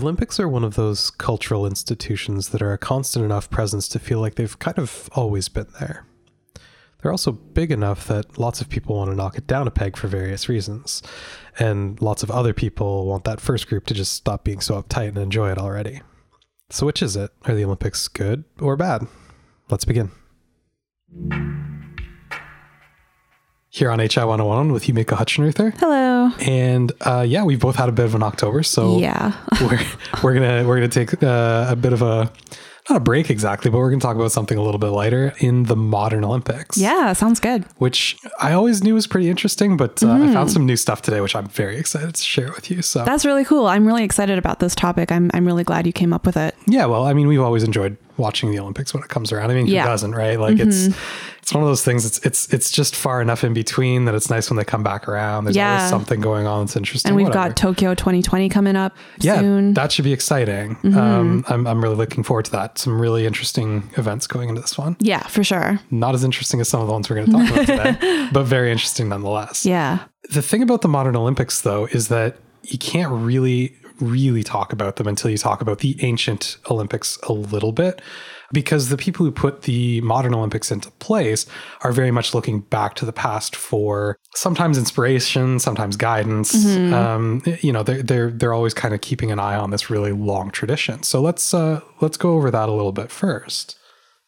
Olympics are one of those cultural institutions that are a constant enough presence to feel like they've kind of always been there. They're also big enough that lots of people want to knock it down a peg for various reasons, and lots of other people want that first group to just stop being so uptight and enjoy it already. So, which is it? Are the Olympics good or bad? Let's begin. here on HI 101 with Yumiko Hutchinruther. Hello. And uh, yeah, we've both had a bit of an October, so yeah, we're we're gonna we're gonna take uh, a bit of a not a break exactly, but we're to talk about something a little bit lighter in the modern Olympics. Yeah, sounds good. Which I always knew was pretty interesting, but uh, mm. I mm-hmm. found some new stuff today, which I'm very excited to share with you. So that's really cool. I'm really excited about this topic. I'm I'm really glad you came up with it. Yeah, well, I mean, we've always enjoyed watching the Olympics when it comes around. I mean, who yeah. doesn't, right? Like mm-hmm. it's it's one of those things. It's it's it's just far enough in between that it's nice when they come back around. There's yeah. always something going on that's interesting. And we've whatever. got Tokyo 2020 coming up. Yeah, soon. that should be exciting. Mm-hmm. Um, I'm I'm really looking forward to that. Some really interesting events going into this one. Yeah, for sure. Not as interesting as some of the ones we're going to talk about today, but very interesting nonetheless. Yeah. The thing about the modern Olympics, though, is that you can't really really talk about them until you talk about the ancient Olympics a little bit because the people who put the modern Olympics into place are very much looking back to the past for sometimes inspiration, sometimes guidance. Mm-hmm. Um, you know, they're they're they're always kind of keeping an eye on this really long tradition. So let's uh, let's go over that a little bit first.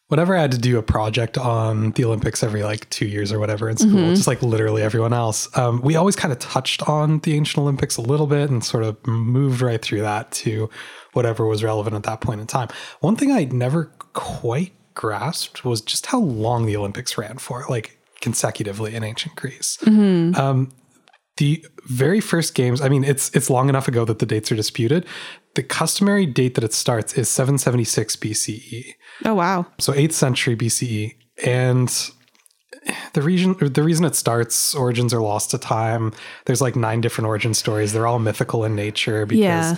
Whenever I had to do a project on the Olympics every like two years or whatever in school, mm-hmm. just like literally everyone else, um, we always kind of touched on the ancient Olympics a little bit and sort of moved right through that to whatever was relevant at that point in time. One thing I never quite grasped was just how long the Olympics ran for, like consecutively in ancient Greece. Mm-hmm. Um, the very first games, I mean, it's it's long enough ago that the dates are disputed. The customary date that it starts is 776 BCE. Oh wow! So 8th century BCE, and the reason the reason it starts origins are lost to time. There's like nine different origin stories. They're all mythical in nature because yeah.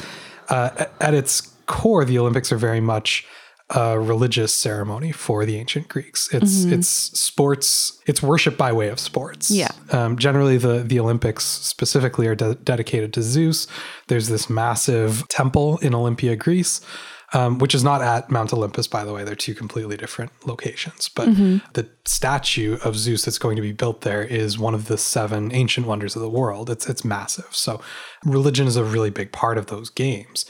uh, at its core, the Olympics are very much a religious ceremony for the ancient Greeks. It's mm-hmm. it's sports. It's worship by way of sports. Yeah. Um, generally, the the Olympics specifically are de- dedicated to Zeus. There's this massive temple in Olympia, Greece. Um, which is not at Mount Olympus, by the way. They're two completely different locations. But mm-hmm. the statue of Zeus that's going to be built there is one of the seven ancient wonders of the world. It's it's massive. So religion is a really big part of those games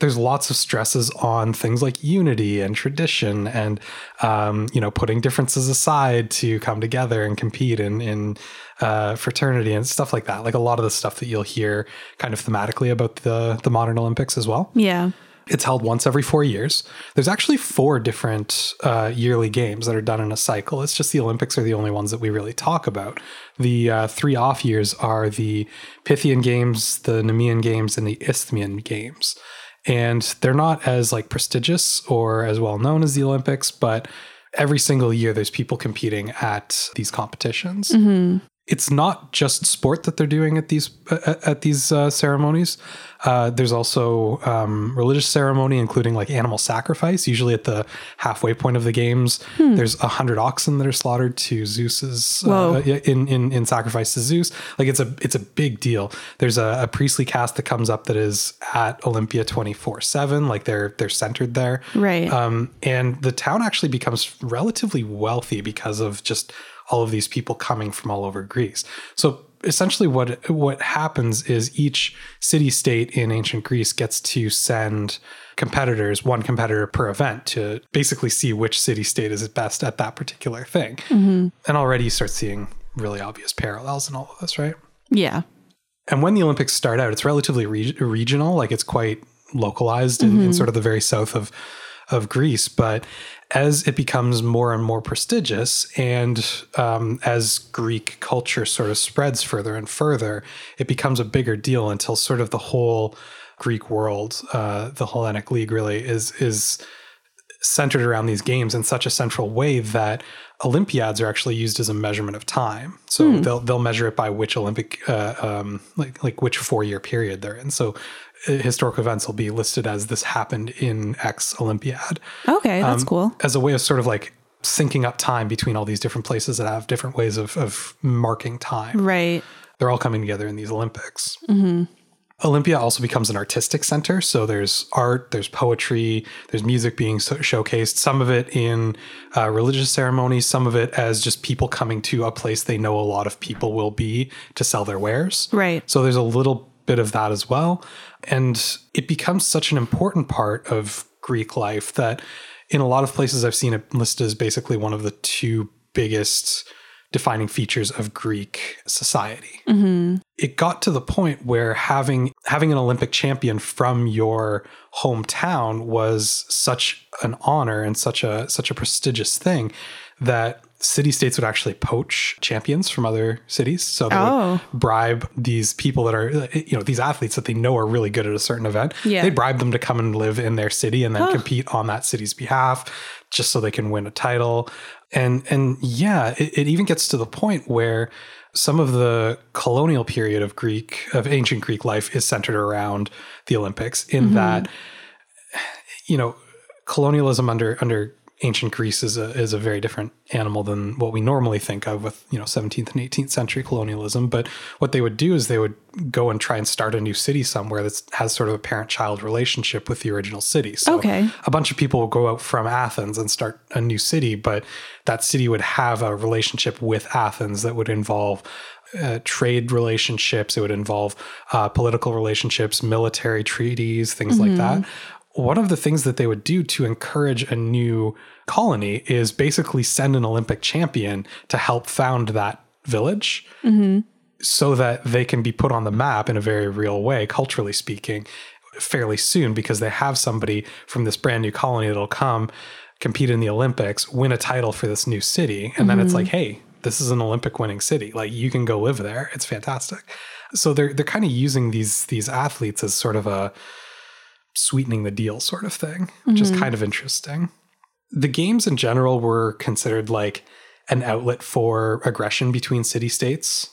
there's lots of stresses on things like unity and tradition and um, you know putting differences aside to come together and compete in in uh, fraternity and stuff like that like a lot of the stuff that you'll hear kind of thematically about the the modern olympics as well yeah it's held once every four years. There's actually four different uh, yearly games that are done in a cycle. It's just the Olympics are the only ones that we really talk about. The uh, three off years are the Pythian Games, the Nemean Games, and the Isthmian Games and they're not as like prestigious or as well known as the Olympics, but every single year there's people competing at these competitions. Mm-hmm it's not just sport that they're doing at these uh, at these uh, ceremonies. Uh, there's also um, religious ceremony, including like animal sacrifice. Usually at the halfway point of the games, hmm. there's a hundred oxen that are slaughtered to Zeus's uh, in, in in sacrifice to Zeus. Like it's a it's a big deal. There's a, a priestly caste that comes up that is at Olympia 24 seven. Like they're they're centered there, right? Um, and the town actually becomes relatively wealthy because of just all of these people coming from all over Greece. So essentially what what happens is each city state in ancient Greece gets to send competitors, one competitor per event to basically see which city state is best at that particular thing. Mm-hmm. And already you start seeing really obvious parallels in all of this, right? Yeah. And when the Olympics start out, it's relatively re- regional, like it's quite localized in, in mm-hmm. sort of the very south of of Greece. But as it becomes more and more prestigious, and um, as Greek culture sort of spreads further and further, it becomes a bigger deal until sort of the whole Greek world, uh, the Hellenic League, really is is centered around these games in such a central way that Olympiads are actually used as a measurement of time. So they'll they'll measure it by which Olympic uh, um, like like which four year period they're in. So uh, historic events will be listed as this happened in X Olympiad Okay, that's cool. as a way of sort of like syncing up time between all these different places that have different ways of, of marking time. Right. They're all coming together in these Olympics. Olympia also becomes an artistic center. So there's art, there's poetry, there's music being so- showcased, some of it in uh, religious ceremonies, some of it as just people coming to a place they know a lot of people will be to sell their wares. Right. So there's a little bit of that as well. And it becomes such an important part of Greek life that in a lot of places I've seen it listed as basically one of the two biggest defining features of Greek society. Mm-hmm. It got to the point where having having an Olympic champion from your hometown was such an honor and such a such a prestigious thing that city states would actually poach champions from other cities. So they Oh. would bribe these people that are, you know, these athletes that they know are really good at a certain event. Yeah. They bribe them to come and live in their city and then compete on that city's behalf just so they can win a title. And, and yeah, it, it even gets to the point where some of the colonial period of Greek, of ancient Greek life is centered around the Olympics in mm-hmm. that, you know, colonialism under under ancient Greece is a is a very different animal than what we normally think of with you know 17th and 18th century colonialism. But what they would do is they would go and try and start a new city somewhere that has sort of a parent child relationship with the original city. So Okay. a bunch of people will go out from Athens and start a new city, but that city would have a relationship with Athens that would involve uh, trade relationships. It would involve uh, political relationships, military treaties, things like that. One of the things that they would do to encourage a new colony is basically send an Olympic champion to help found that village mm-hmm. so that they can be put on the map in a very real way, culturally speaking, fairly soon because they have somebody from this brand new colony that'll come compete in the Olympics, win a title for this new city, and then it's mm-hmm. like, hey, this is an Olympic winning city. Like you can go live there. It's fantastic. So they're they're kind of using these these athletes as sort of a sweetening the deal sort of thing, which is mm-hmm. kind of interesting. The games in general were considered like an outlet for aggression between city states.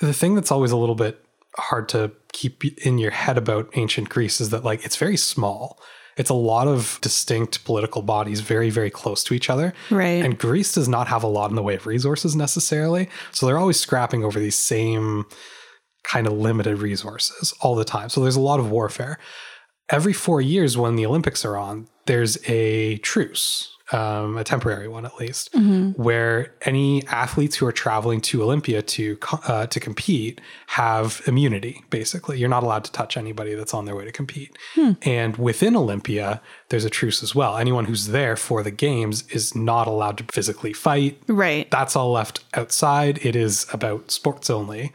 The thing that's always a little bit hard to keep in your head about ancient Greece is that like it's very small. It's a lot of distinct political bodies very very close to each other. Right. And Greece does not have a lot in the way of resources necessarily. So they're always scrapping over these same kind of limited resources all the time. So there's a lot of warfare. Every four years, when the Olympics are on, there's a truce, um, a temporary one at least, where any athletes who are traveling to Olympia to uh, to compete have immunity. Basically, you're not allowed to touch anybody that's on their way to compete. And within Olympia, there's a truce as well. Anyone who's there for the games is not allowed to physically fight, right. that's all left outside. It is about sports only.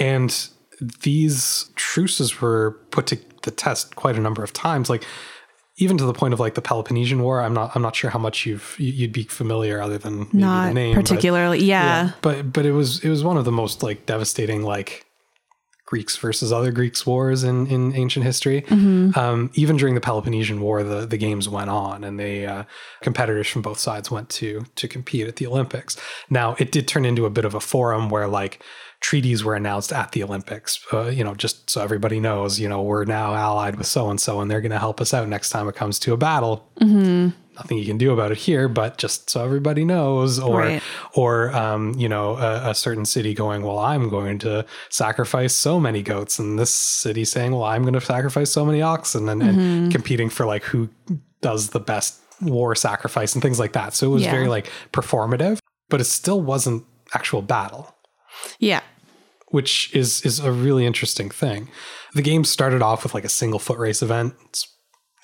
And these truces were put to the test quite a number of times. Like even to the point of like the Peloponnesian War. I'm not I'm not sure how much you've you'd be familiar other than maybe the Not name. but- particularly. yeah. but but it was it was one of the most like devastating like Greeks versus other Greeks wars in, in ancient history. Um, even during the Peloponnesian War, the, the games went on, and the uh, competitors from both sides went to to compete at the Olympics. Now, it did turn into a bit of a forum where like treaties were announced at the Olympics. Uh, you know, just so everybody knows, you know, we're now allied with so and so, and they're going to help us out next time it comes to a battle nothing you can do about it here, but just so everybody knows, or Right. or um, you know, a, a certain city going, well, I'm going to sacrifice so many goats, and this city saying, well, I'm going to sacrifice so many oxen, and, and competing for like who does the best war sacrifice and things like that. So it was Yeah. very like performative, but it still wasn't actual battle Yeah. Which is is a really interesting thing. The game started off with like a single foot race event. It's,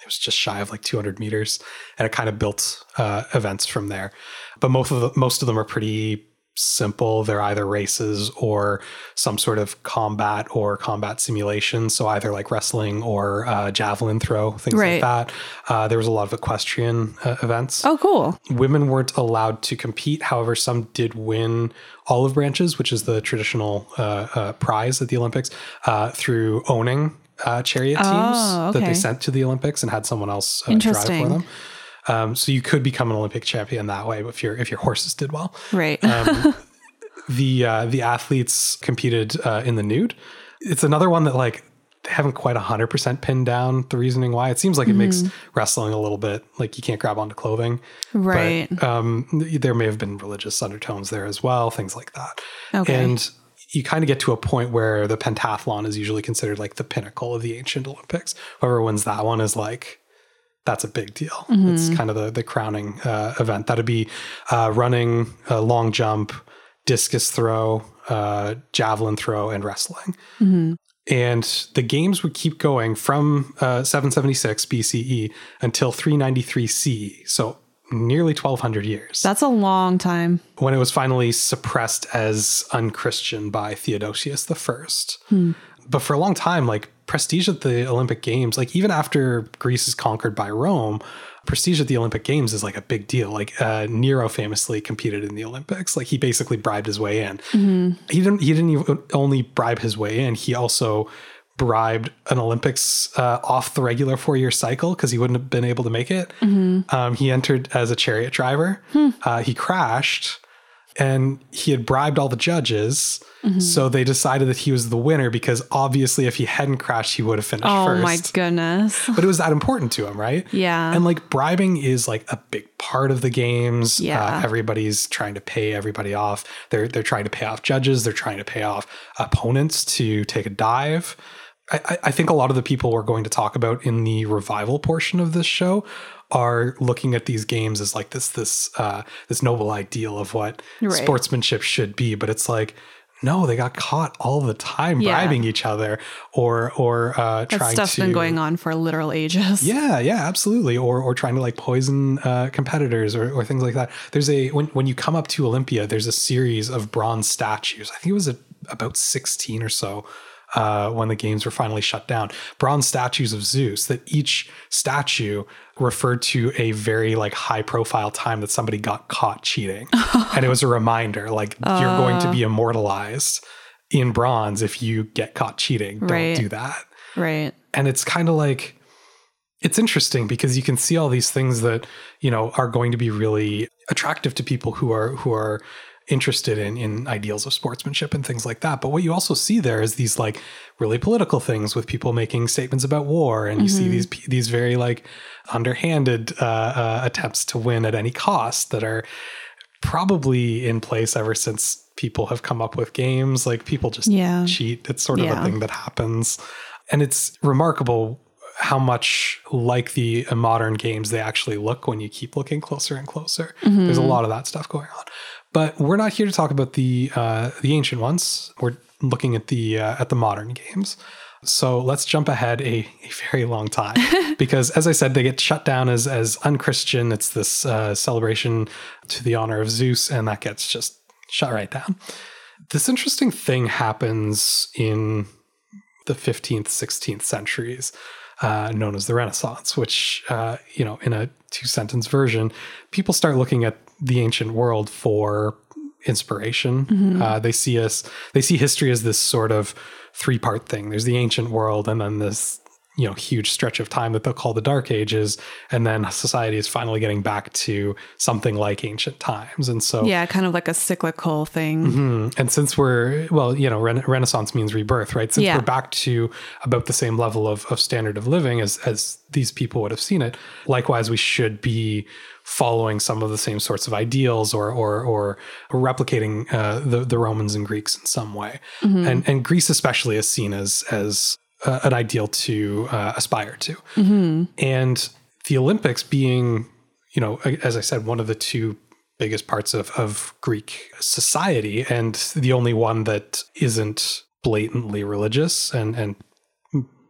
it was just shy of like 200 meters, and it kind of built uh, events from there. But most of the most of them are pretty simple. They're either races or some sort of combat or combat simulation. So either like wrestling or uh, javelin throw, things Right. like that. Uh, there was a lot of equestrian uh, events Oh, cool. women weren't allowed to compete. However, some did win olive branches, which is the traditional uh, uh, prize at the Olympics, uh, through owning uh, chariot teams Oh, that they sent to the Olympics and had someone else uh, drive for them. Um, so you could become an Olympic champion that way if your if your horses did well. Right. Um, the uh, the athletes competed uh, in the nude. It's another one that like they haven't quite hundred percent pinned down the reasoning why. It seems like it makes wrestling a little bit like you can't grab onto clothing. right. But, um, there may have been religious undertones there as well, things like that. Okay. And you kind of get to a point where the pentathlon is usually considered like the pinnacle of the ancient Olympics. Whoever wins that one is like that's a big deal. It's kind of the the crowning uh, event. That'd be uh, running, uh, long jump, discus throw, uh, javelin throw, and wrestling. And the games would keep going from uh, 776 BCE until 393 CE. So nearly 1200 years That's a long time. when it was finally suppressed as unchristian by Theodosius I. But for a long time, like prestige at the Olympic Games, like even after Greece is conquered by Rome, prestige at the Olympic Games is like a big deal. Like uh, Nero famously competed in the Olympics. Like he basically bribed his way in. He didn't. He didn't even only bribe his way in. He also bribed an Olympics uh, off the regular four year cycle because he wouldn't have been able to make it. Um, he entered as a chariot driver. Uh, he crashed and he had bribed all the judges. So they decided that he was the winner because obviously, if he hadn't crashed, he would have finished Oh first. my goodness. But it was that important to him, right? Yeah. And like bribing is like a big part of the games. Yeah. Uh, everybody's trying to pay everybody off. They're they're trying to pay off judges. They're trying to pay off opponents to take a dive. I- I think a lot of the people we're going to talk about in the revival portion of this show are looking at these games as like this this uh, this noble ideal of what Right. sportsmanship should be, but it's like no, they got caught all the time Yeah. bribing each other or or uh, That trying stuff's to been going on for literal ages. yeah, yeah, absolutely. Or or trying to like poison uh, competitors or, or things like that. There's a when when you come up to Olympia, there's a series of bronze statues. I think it was a, about 16 or so uh, when the games were finally shut down. Bronze statues of Zeus that each statue referred to a very like high profile time that somebody got caught cheating, and it was a reminder like you're going to be ah. immortalized in bronze if you get caught cheating. Don't Right. do that Right. and it's kind of like it's interesting because you can see all these things that you know are going to be really attractive to people who are who are interested in in ideals of sportsmanship and things like that but what you also see there is these like really political things with people making statements about war and you see mm-hmm. these these very like underhanded uh, uh, attempts to win at any cost that are probably in place ever since people have come up with games like people just Yeah. cheat it's sort of a thing that happens and it's remarkable how much like the modern games they actually look when you keep looking closer and closer. There's a lot of that stuff going on. But we're not here to talk about the uh, the ancient ones. We're looking at the uh, at the modern games. So let's jump ahead a, a very long time because, as I said, they get shut down as as unchristian. It's this uh, celebration to the honor of Zeus, and that gets just shut right down. This interesting thing happens in the 15th, 16th centuries, uh, known as the Renaissance, which, uh, you know, in a two sentence version, people start looking at the ancient world for inspiration. Uh, they see us, they see history as this sort of three part thing. There's the ancient world, and then this, you know, huge stretch of time that they'll call the Dark Ages, and then society is finally getting back to something like ancient times. And so, Yeah, kind of like a cyclical thing. Mm, And since we're, well, you know, rena- Renaissance means rebirth, right? Since Yeah. we're back to about the same level of, of standard of living as, as these people would have seen it, likewise, we should be following some of the same sorts of ideals or, or, or replicating uh, the, the Romans and Greeks in some way. And, and Greece especially is seen as, as uh, an ideal to uh, aspire to. And the Olympics being, you know, as I said, one of the two biggest parts of, of Greek society and the only one that isn't blatantly religious and, and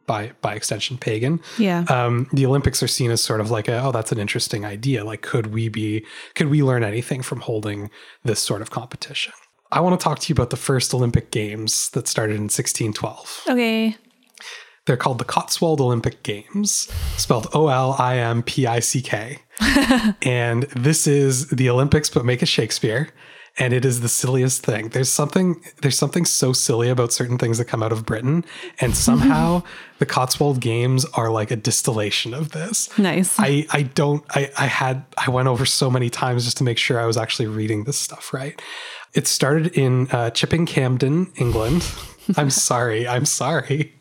by by extension pagan. Yeah. Um, the Olympics are seen as sort of like a, oh, that's an interesting idea. Like, could we be, could we learn anything from holding this sort of competition? I want to talk to you about the first Olympic Games that started in 1612. Okay. They're called the Cotswold Olympic Games, spelled O L I M P I C K. and this is the Olympics, but make a Shakespeare. And it is the silliest thing. There's something there's something so silly about certain things that come out of Britain, and somehow the Cotswold Games are like a distillation of this. Nice. I I don't I I had I went over so many times just to make sure I was actually reading this stuff right. It started in uh, Chipping Campden, England. I'm sorry. I'm sorry.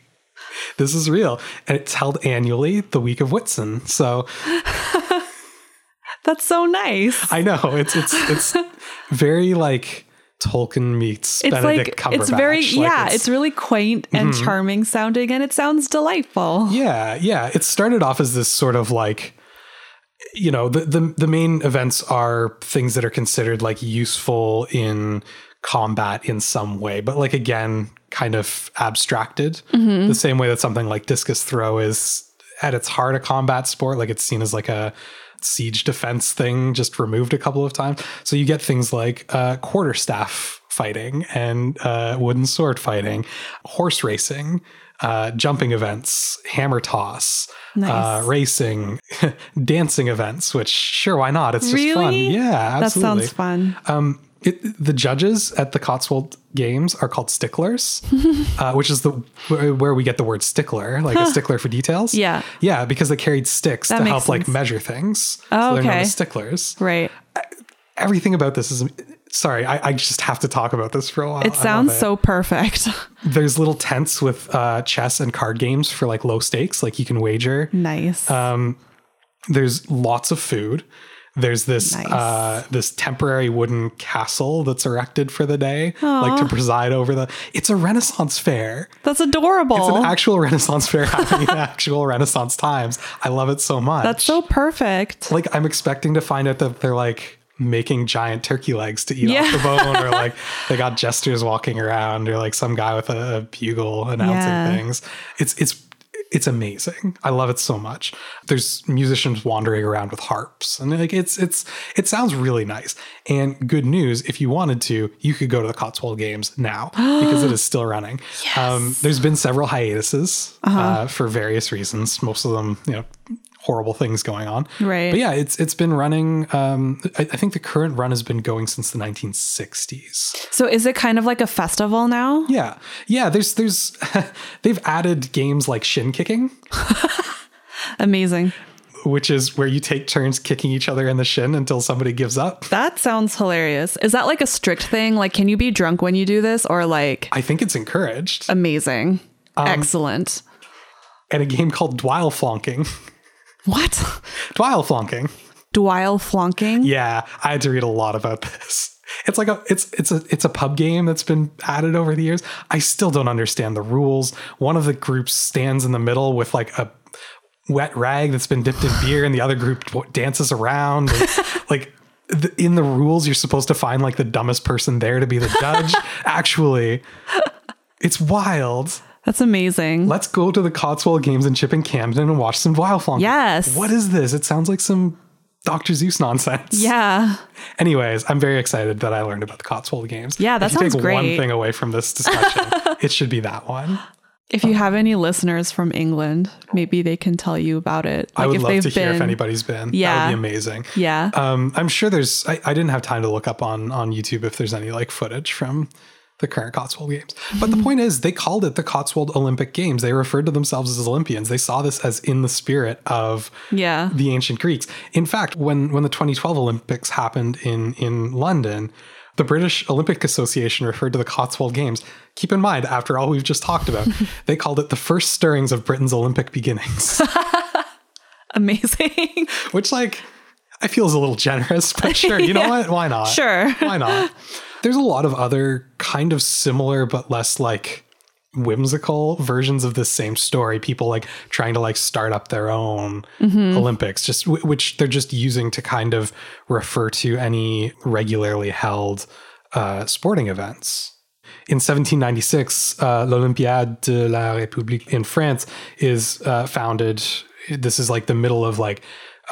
This is real, and it's held annually the week of Whitsun. So That's so nice. I know it's it's it's very like Tolkien meets it's Benedict like Cumberbatch. it's very Like, yeah, it's, really quaint and mm-hmm. charming sounding and it sounds delightful. Yeah, yeah. It started off as this sort of like you know, the the the main events are things that are considered like useful in combat in some way, but like again, kind of abstracted. Mm-hmm. The same way that something like discus throw is at its heart a combat sport, like it's seen as like a siege defense thing just removed a couple of times. So you get things like uh, quarterstaff fighting and uh, wooden sword fighting, horse racing, uh, jumping events, hammer toss, uh, racing, dancing events. Which sure, why not? It's just fun. Really? Yeah, That absolutely. sounds fun. Um, it, the judges at the Cotswold Games are called sticklers, uh, which is the where we get the word stickler, like a stickler for details. Yeah. yeah, because they carried sticks That to help like measure things. Oh, so they're known okay. as sticklers. Right. Everything about this is. Sorry, I, I just have to talk about this for a while. It sounds it. so perfect. There's little tents with uh, chess and card games for like low stakes, like you can wager. nice. Um, there's lots of food. There's this Nice. uh, this temporary wooden castle that's erected for the day, like to preside over the. It's a Renaissance fair. That's adorable. It's an actual Renaissance fair happening in actual Renaissance times. I love it so much. That's so perfect. like I'm expecting to find out that they're like making giant turkey legs to eat Yeah. off the bone, or like they got jesters walking around, or like some guy with a, a bugle announcing Yeah. things. It's it's it's amazing. I love it so much. There's musicians wandering around with harps, and like it's it's it sounds really nice. And good news, if you wanted to, you could go to the Cotswold Games now because it is still running. Um, there's been several hiatuses Uh-huh. uh, for various reasons. Most of them, you know, horrible things going on. Right. But yeah, it's it's been running. Um, I, I think the current run has been going since the 1960s. So is it kind of like a festival now? Yeah, yeah. There's there's they've added games like shin kicking, Amazing. which is where you take turns kicking each other in the shin until somebody gives up. That sounds hilarious. Is that like a strict thing? Like, can you be drunk when you do this or like I think it's encouraged. amazing? Um, Excellent. And a game called Dwile Flonking. What? Dwile Flonking. Dwile flonking? Yeah, I had to read a lot about this. It's like a it's it's a it's a pub game that's been added over the years. I still don't understand the rules. One of the groups stands in the middle with like a wet rag that's been dipped in beer, and the other group dances around. And, like the, in the rules, you're supposed to find like the dumbest person there to be the judge. Actually, it's wild. That's amazing. Let's go to the Cotswold Games in Chipping Campden and watch some Wildflonk. Yes. What is this? It sounds like some Dr. Seuss nonsense. yeah. Anyways, I'm very excited that I learned about the Cotswold Games. Yeah, that if sounds take one thing away from this discussion, it should be that one. If you have any listeners from England, maybe they can tell you about it. I would if love to hear if anybody's been. Yeah, that would be amazing. Yeah. Um, I'm sure there's. I, I didn't have time to look up on on YouTube if there's any like footage from the current Cotswold Games. But Mm-hmm. the point is, they called it the Cotswold Olympic Games. They referred to themselves as Olympians. They saw this as in the spirit of yeah. the ancient Greeks. In fact, when when the 2012 Olympics happened in in London, the British Olympic Association referred to the Cotswold Games. Keep in mind, after all we've just talked about, they called it the first stirrings of Britain's Olympic beginnings, Amazing. which like I feel is a little generous, but sure, you know what? Why not? Sure. Why not? There's a lot of other kind of similar but less like whimsical versions of the same story. People like trying to like start up their own olympics just w- which they're just using to kind of refer to any regularly held uh, sporting events. In 1796 uh, l'olympiade de la république in france is uh, founded this is like the middle of like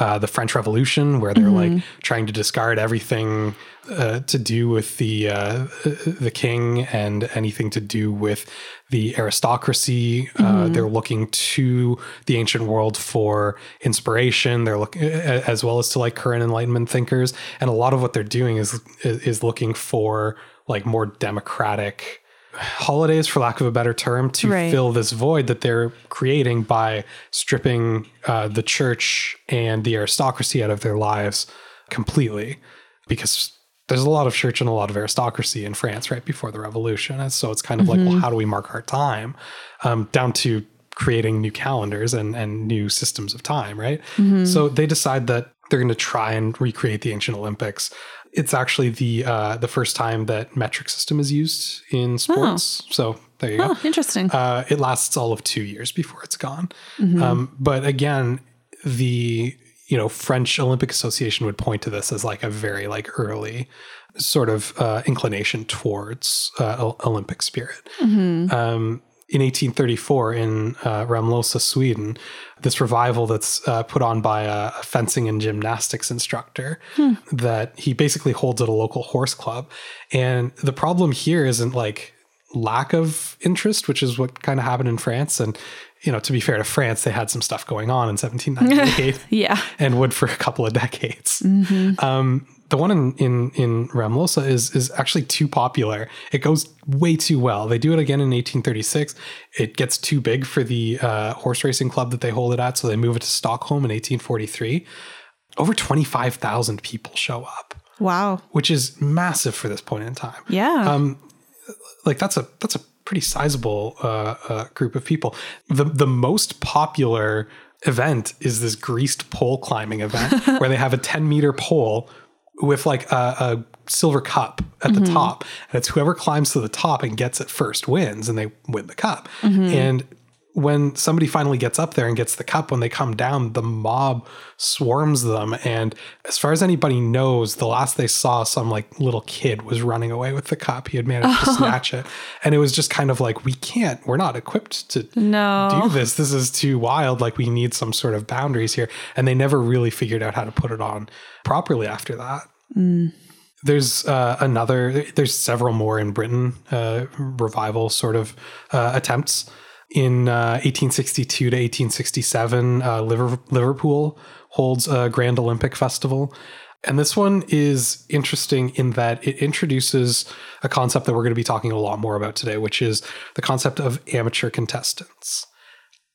uh, the French Revolution, where they're like trying to discard everything uh, to do with the uh, the king and anything to do with the aristocracy. Uh, they're looking to the ancient world for inspiration. They're looking as well as to like current Enlightenment thinkers, and a lot of what they're doing is is looking for like more democratic holidays for lack of a better term to Right. fill this void that they're creating by stripping uh, the church and the aristocracy out of their lives completely. Because there's a lot of church and a lot of aristocracy in France right before the revolution. And so it's kind of like well how do we mark our time? Um, down to creating new calendars and, and new systems of time right? So they decide that they're going to try and recreate the ancient olympics it's actually the uh, the first time that metric system is used in sports so there you go Oh, interesting. uh, it lasts all of two years before it's gone. Um, but again, the you know French Olympic Association would point to this as like a very like early sort of uh, inclination towards uh, Olympic spirit. Um, in 1834, in uh, Ramlösa, Sweden, this revival that's uh, put on by a, a fencing and gymnastics instructor that he basically holds at a local horse club. And the problem here isn't like lack of interest, which is what kind of happened in France. And, you know, to be fair to France, they had some stuff going on in 1798 yeah. and would for a couple of decades. Um, the one in in in Ramlosa is is actually too popular. It goes way too well. They do it again in 1836. It gets too big for the uh, horse racing club that they hold it at, so they move it to Stockholm in 1843. Over 25,000 people show up, Wow. which is massive for this point in time Yeah. Um, like that's a that's a pretty sizable uh, uh, group of people. The the most popular event is this greased pole climbing event where they have a 10 meter pole with like a, a silver cup at the mm-hmm. top. And it's whoever climbs to the top and gets it first wins and they win the cup. Mm-hmm. And when somebody finally gets up there and gets the cup when they come down the mob swarms them. And as far as anybody knows the last they saw some like little kid was running away with the cup. He had managed to snatch it. And it was just kind of like we can't. We're not equipped to no. do this. This is too wild. Like we need some sort of boundaries here. And they never really figured out how to put it on properly after that there's uh, another there's several more in britain uh, revival sort of uh, attempts. In uh, 1862 to 1867 uh, Liver- liverpool holds a grand olympic festival. And this one is interesting in that it introduces a concept that we're going to be talking a lot more about today which is the concept of amateur contestants.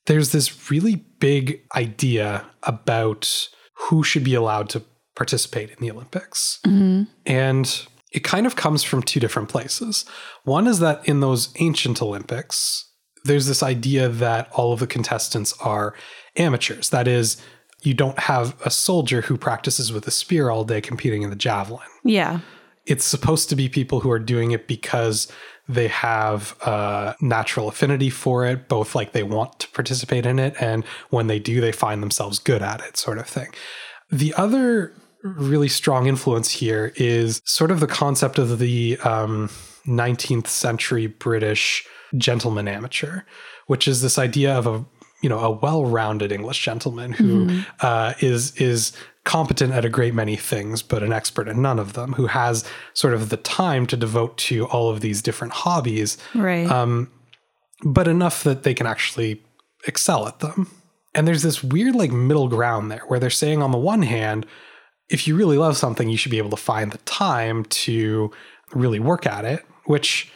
There's this really big idea about who should be allowed to participate in the Olympics. Mm-hmm. And it kind of comes from two different places. One is that in those ancient Olympics, there's this idea that all of the contestants are amateurs. That is, you don't have a soldier who practices with a spear all day competing in the javelin yeah. it's supposed to be people who are doing it because they have a natural affinity for it, both like they want to participate in it, and when they do, they find themselves good at it, sort of thing. The other really strong influence here is sort of the concept of the um, 19th century British gentleman amateur, which is this idea of a you know a well-rounded English gentleman who uh, is is competent at a great many things, but an expert at none of them, who has sort of the time to devote to all of these different hobbies, Right. Um, but enough that they can actually excel at them. And there's this weird like middle ground there where they're saying on the one hand, if you really love something, you should be able to find the time to really work at it, which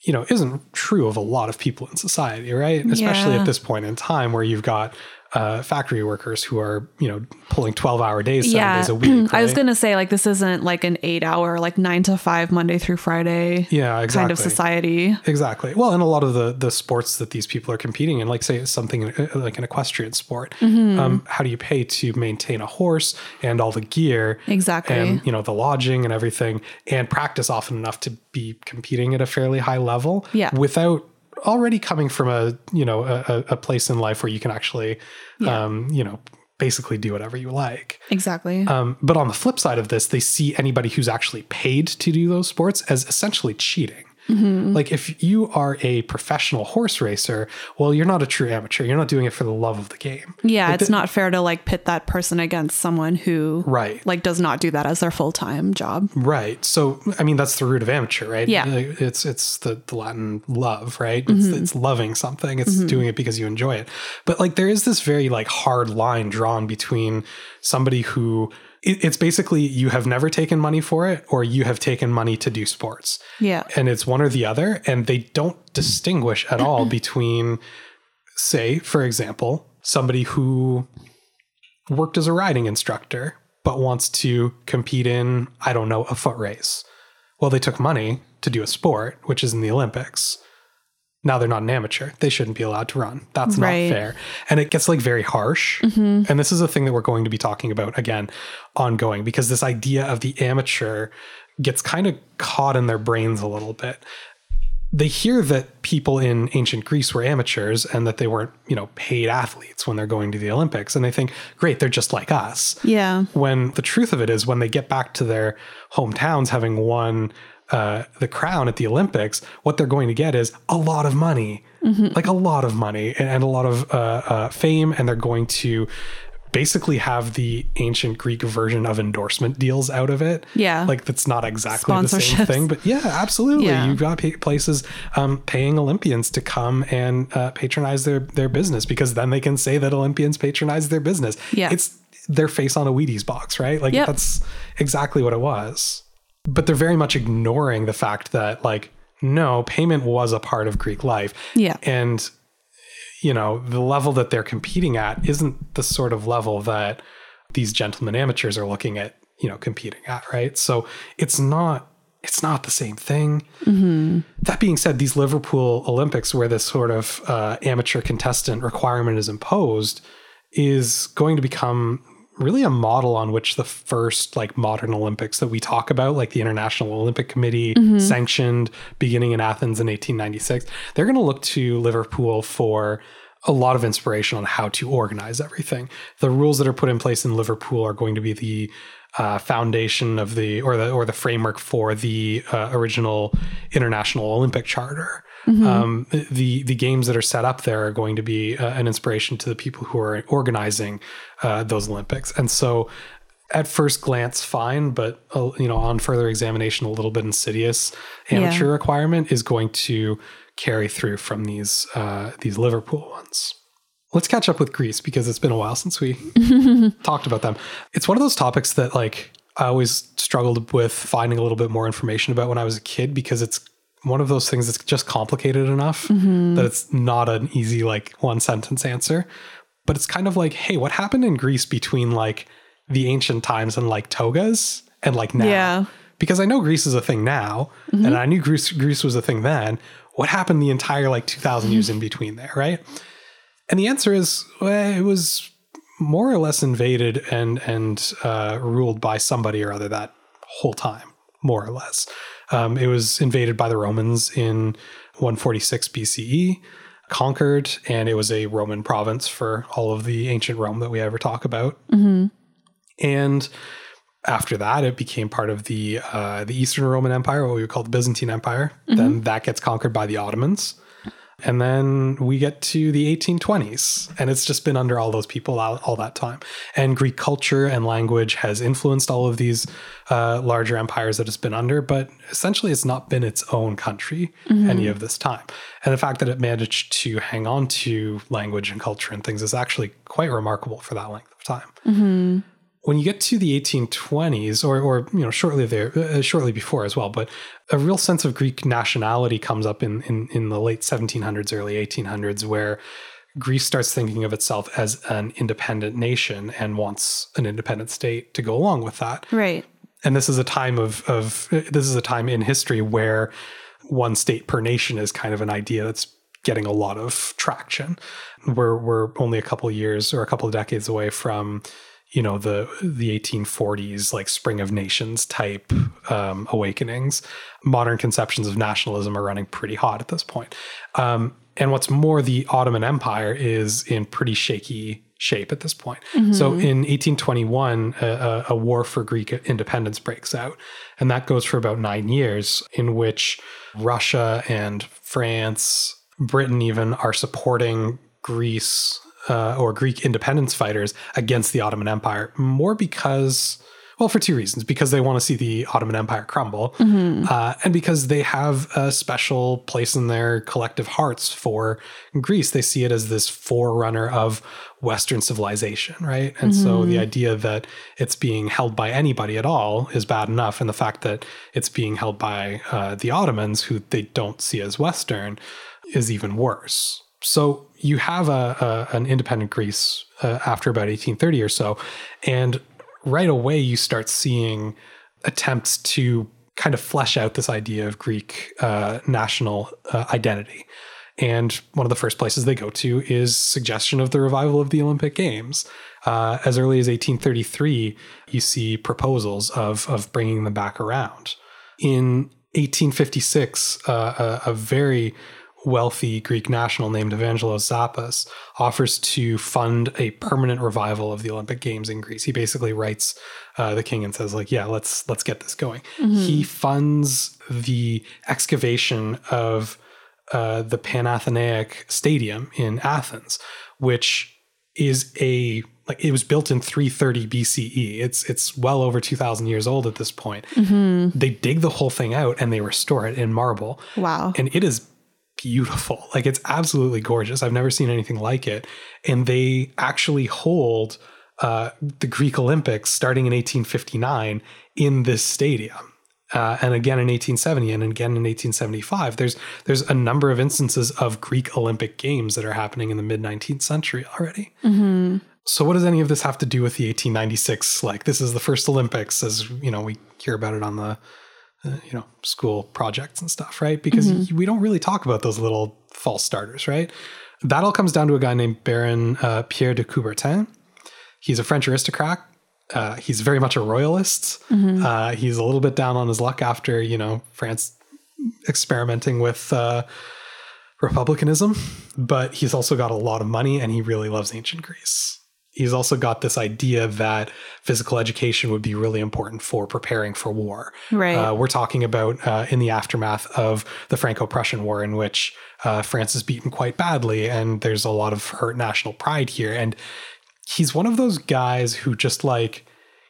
you know isn't true of a lot of people in society, right? Especially at this point in time where you've got uh, factory workers who are you know pulling twelve hour days, seven yeah. days a week. I was going to say, like, this isn't like an eight hour, like nine to five, Monday through Friday yeah, exactly. kind of society. Exactly. Well, and a lot of the the sports that these people are competing in, like say something uh, like an equestrian sport, Mm-hmm. um, how do you pay to maintain a horse and all the gear, Exactly. and you know the lodging and everything, and practice often enough to be competing at a fairly high level, Yeah. without already coming from a you know a, a place in life where you can actually Yeah. um, you know basically do whatever you like. Exactly. Um, but on the flip side of this, they see anybody who's actually paid to do those sports as essentially cheating. Mm-hmm. Like if you are a professional horse racer, well, you're not a true amateur. You're not doing it for the love of the game. yeah, Like it's the- not fair to like pit that person against someone who Right. like does not do that as their full-time job. Right. So I mean that's the root of amateur, right? Yeah. Mm-hmm. It's it's the, the Latin love, right? It's it's loving something. It's doing it because you enjoy it. But like there is this very like hard line drawn between somebody who it's basically you have never taken money for it or you have taken money to do sports. Yeah. And it's one or the other and they don't distinguish at all between say for example somebody who worked as a riding instructor but wants to compete in i don't know a foot race well they took money to do a sport which is in the olympics now they're not an amateur they shouldn't be allowed to run that's Right. not fair and it gets like very harsh mm-hmm. and this is a thing that we're going to be talking about again ongoing because this idea of the amateur gets kind of caught in their brains a little bit they hear that people in ancient Greece were amateurs and that they weren't, you know, paid athletes when they're going to the Olympics. And they think, great, they're just like us. Yeah. When the truth of it is, when they get back to their hometowns having won uh, the crown at the Olympics, what they're going to get is a lot of money, like a lot of money and, and a lot of uh, uh, fame. And they're going to basically have the ancient Greek version of endorsement deals out of it. Yeah. Like that's not exactly the same thing, but yeah, absolutely. Yeah. You've got places um, paying Olympians to come and uh, patronize their their business because then they can say that Olympians patronize their business. Yeah. it's their face on a Wheaties box, right? Like Yep. that's exactly what it was. But they're very much ignoring the fact that like no payment was a part of Greek life. Yeah. and you know the level that they're competing at isn't the sort of level that these gentlemen amateurs are looking at you know competing at right so it's not it's not the same thing that being said these liverpool olympics where this sort of uh, amateur contestant requirement is imposed is going to become really a model on which the first like modern olympics that we talk about like the international olympic committee sanctioned beginning in athens in 1896 they're going to look to liverpool for a lot of inspiration on how to organize everything. The rules that are put in place in liverpool are going to be the uh, foundation of the or the or the framework for the uh, original international olympic charter um, the the games that are set up there are going to be uh, an inspiration to the people who are organizing uh, those Olympics. And so, at first glance, fine, but uh, you know, on further examination, a little bit insidious amateur requirement is going to carry through from these uh, these Liverpool ones. Let's catch up with Greece because it's been a while since we talked about them. It's one of those topics that like I always struggled with finding a little bit more information about when I was a kid because it's one of those things that's just complicated enough mm-hmm. that it's not an easy like one sentence answer. But it's kind of like, hey, what happened in Greece between like the ancient times and like togas and like now? Yeah. Because I know Greece is a thing now, mm-hmm. and I knew Greece Greece was a thing then. What happened the entire like two thousand years mm-hmm. in between there, right? And the answer is well, it was more or less invaded and and uh, ruled by somebody or other that whole time, more or less. Um, it was invaded by the Romans in 146 BCE, conquered, and it was a Roman province for all of the ancient Rome that we ever talk about. And after that, it became part of the uh, the Eastern Roman Empire, what we would call the Byzantine Empire. Then that gets conquered by the Ottomans. And then we get to the 1820s, and it's just been under all those people all, all that time. And Greek culture and language has influenced all of these uh, larger empires that it's been under, but essentially it's not been its own country any of this time. And the fact that it managed to hang on to language and culture and things is actually quite remarkable for that length of time when you get to the 1820s or or you know shortly there uh, shortly before as well but a real sense of greek nationality comes up in in in the late 1700s early 1800s where Greece starts thinking of itself as an independent nation and wants an independent state to go along with that. Right. And this is a time of of this is a time in history where one state per nation is kind of an idea that's getting a lot of traction. We're we're only a couple years or a couple of decades away from you know the the 1840s like spring of nations type um, awakenings. Modern conceptions of nationalism are running pretty hot at this point. Um, and what's more the ottoman empire is in pretty shaky shape at this point. So in 1821 a, a, a war for greek independence breaks out and that goes for about nine years in which russia and france britain even are supporting greece uh, or Greek independence fighters against the Ottoman Empire, more because, well, for two reasons. Because they want to see the Ottoman Empire crumble, uh, and because they have a special place in their collective hearts for Greece. They see it as this forerunner of Western civilization, right? And so the idea that it's being held by anybody at all is bad enough. And the fact that it's being held by uh, the Ottomans, who they don't see as Western, is even worse. So you have a, a an independent Greece uh, after about 1830 or so, and right away you start seeing attempts to kind of flesh out this idea of Greek uh, national uh, identity. And one of the first places they go to is suggestion of the revival of the Olympic Games. Uh, as early as 1833, you see proposals of of bringing them back around. In 1856, uh, a, a very wealthy Greek national named Evangelos Zappas offers to fund a permanent revival of the Olympic Games in Greece. He basically writes uh, the king and says, like, yeah, let's let's get this going. He funds the excavation of uh, the Panathenaic Stadium in Athens, which is a like it was built in 330 BCE. It's it's well over 2000 years old at this point. They dig the whole thing out and they restore it in marble. Wow. And it is beautiful. Like it's absolutely gorgeous. I've never seen anything like it. And they actually hold uh, the Greek Olympics starting in 1859 in this stadium. Uh, and again in 1870 and again in 1875 there's there's a number of instances of greek olympic games that are happening in the mid 19th century already so what does any of this have to do with the 1896 like this is the first olympics as you know we hear about it on the uh, you know school projects and stuff right? Because we don't really talk about those little false starters right? That all comes down to a guy named baron uh, pierre de coubertin. He's a french aristocrat. Uh, he's very much a royalist. Uh, he's a little bit down on his luck after you know france experimenting with uh, republicanism but he's also got a lot of money and he really loves ancient greece he's also got this idea that physical education would be really important for preparing for war. Right. Uh, we're talking about uh, in the aftermath of the Franco-Prussian War, in which uh, France is beaten quite badly, and there's a lot of hurt national pride here. And he's one of those guys who just like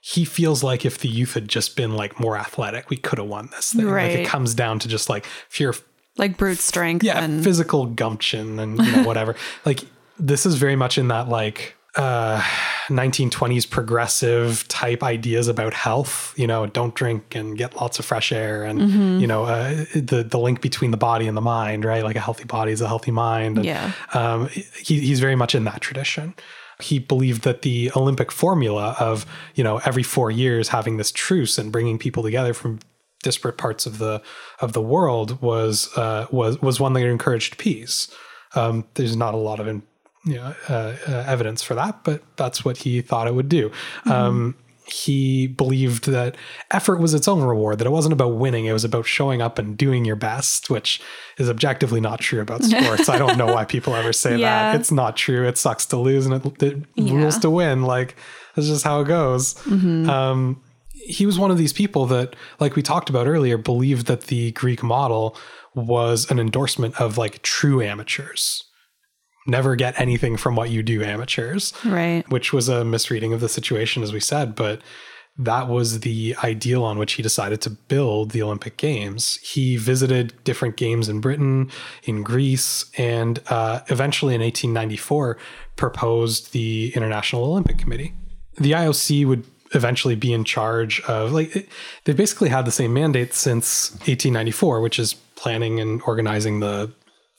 he feels like if the youth had just been like more athletic, we could have won this thing. Like Right. it comes down to just like pure like brute strength yeah and physical gumption and you know, whatever like this is very much in that like uh 1920s progressive type ideas about health you know don't drink and get lots of fresh air and Mm-hmm. you know uh, the the link between the body and the mind right like a healthy body is a healthy mind and, Yeah. um he, he's very much in that tradition he believed that the olympic formula of you know every four years having this truce and bringing people together from disparate parts of the of the world was uh, was was one that encouraged peace. Um, there's not a lot of in, you know, uh, uh, evidence for that, but that's what he thought it would do. Um, he believed that effort was its own reward; that it wasn't about winning; it was about showing up and doing your best, which is objectively not true about sports. I don't know why people ever say Yeah. that. It's not true. It sucks to lose, and it, it Yeah. rules to win. Like that's just how it goes. Um, he was one of these people that, like we talked about earlier, believed that the Greek model was an endorsement of like true amateurs. Never get anything from what you do, amateurs, right. which was a misreading of the situation, as we said. But that was the ideal on which he decided to build the Olympic Games. He visited different games in Britain, in Greece, and uh, eventually in 1894 proposed the International Olympic Committee. The IOC would eventually be in charge of like they've basically had the same mandate since 1894 which is planning and organizing the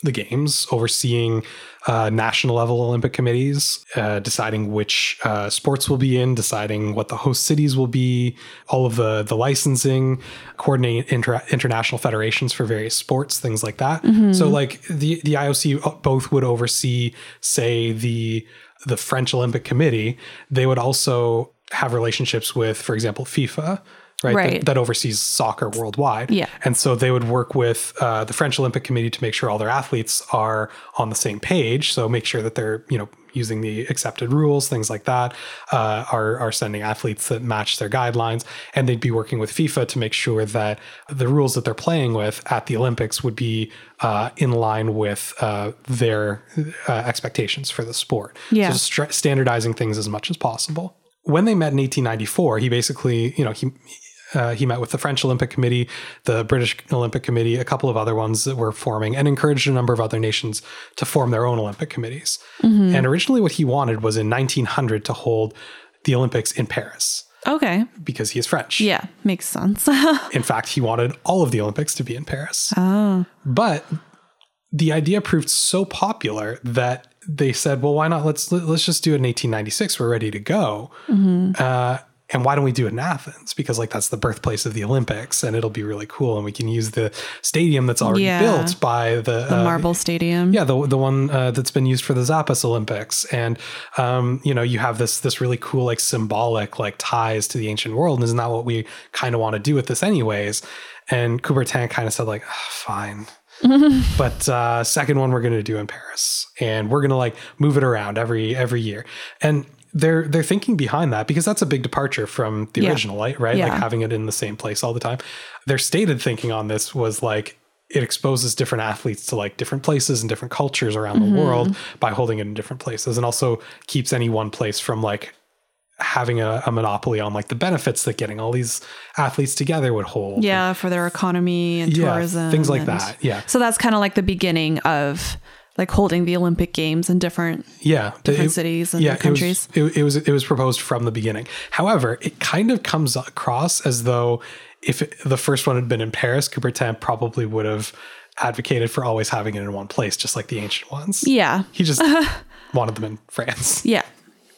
the games overseeing uh, national level olympic committees uh, deciding which uh, sports will be in deciding what the host cities will be all of the the licensing coordinate inter- international federations for various sports things like that. So like the the ioc both would oversee say the the French Olympic Committee, they would also have relationships with, for example, FIFA, right? Right. That, that oversees soccer worldwide. Yeah. And so they would work with uh, the French Olympic Committee to make sure all their athletes are on the same page. So make sure that they're, you know, using the accepted rules, things like that, uh, are, are sending athletes that match their guidelines. And they'd be working with FIFA to make sure that the rules that they're playing with at the Olympics would be uh, in line with uh, their uh, expectations for the sport. Yeah. So stra- standardizing things as much as possible. When they met in 1894, he basically, you know, he uh, he met with the French Olympic Committee, the British Olympic Committee, a couple of other ones that were forming, and encouraged a number of other nations to form their own Olympic committees. And originally, what he wanted was in 1900 to hold the Olympics in Paris Okay. because he is French. Yeah, makes sense. In fact, he wanted all of the Olympics to be in Paris. oh. But the idea proved so popular that they said, "Well, why not? Let's let's just do it in 1896. We're ready to go." Uh, and why don't we do it in Athens? Because like that's the birthplace of the Olympics, and it'll be really cool, and we can use the stadium that's already Yeah. built by the, The uh, Marble Stadium. yeah, the the one uh, that's been used for the Zappas Olympics, and um, you know, you have this this really cool like symbolic like ties to the ancient world, and isn't that what we kind of want to do with this anyways? And Coubertin kind of said like, "Ah, fine. but uh, second one we're going to do in Paris, and we're going to like move it around every every year. And they're they're thinking behind that because that's a big departure from the Yeah. original, right? Right, Yeah. like having it in the same place all the time. Their stated thinking on this was like it exposes different athletes to like different places and different cultures around Mm-hmm. the world by holding it in different places, and also keeps any one place from like having a, a monopoly on like the benefits that getting all these athletes together would hold. Yeah, for their economy and Yeah, tourism. things like and- that. Yeah. So that's kind of like the beginning of like holding the Olympic Games in different yeah different It- cities and it was- countries. It it was, it was proposed from the beginning however it kind of comes across as though if the first one had been in paris coubertin probably would have advocated for always having it in one place just like the ancient ones Yeah. he just wanted them in france Yeah.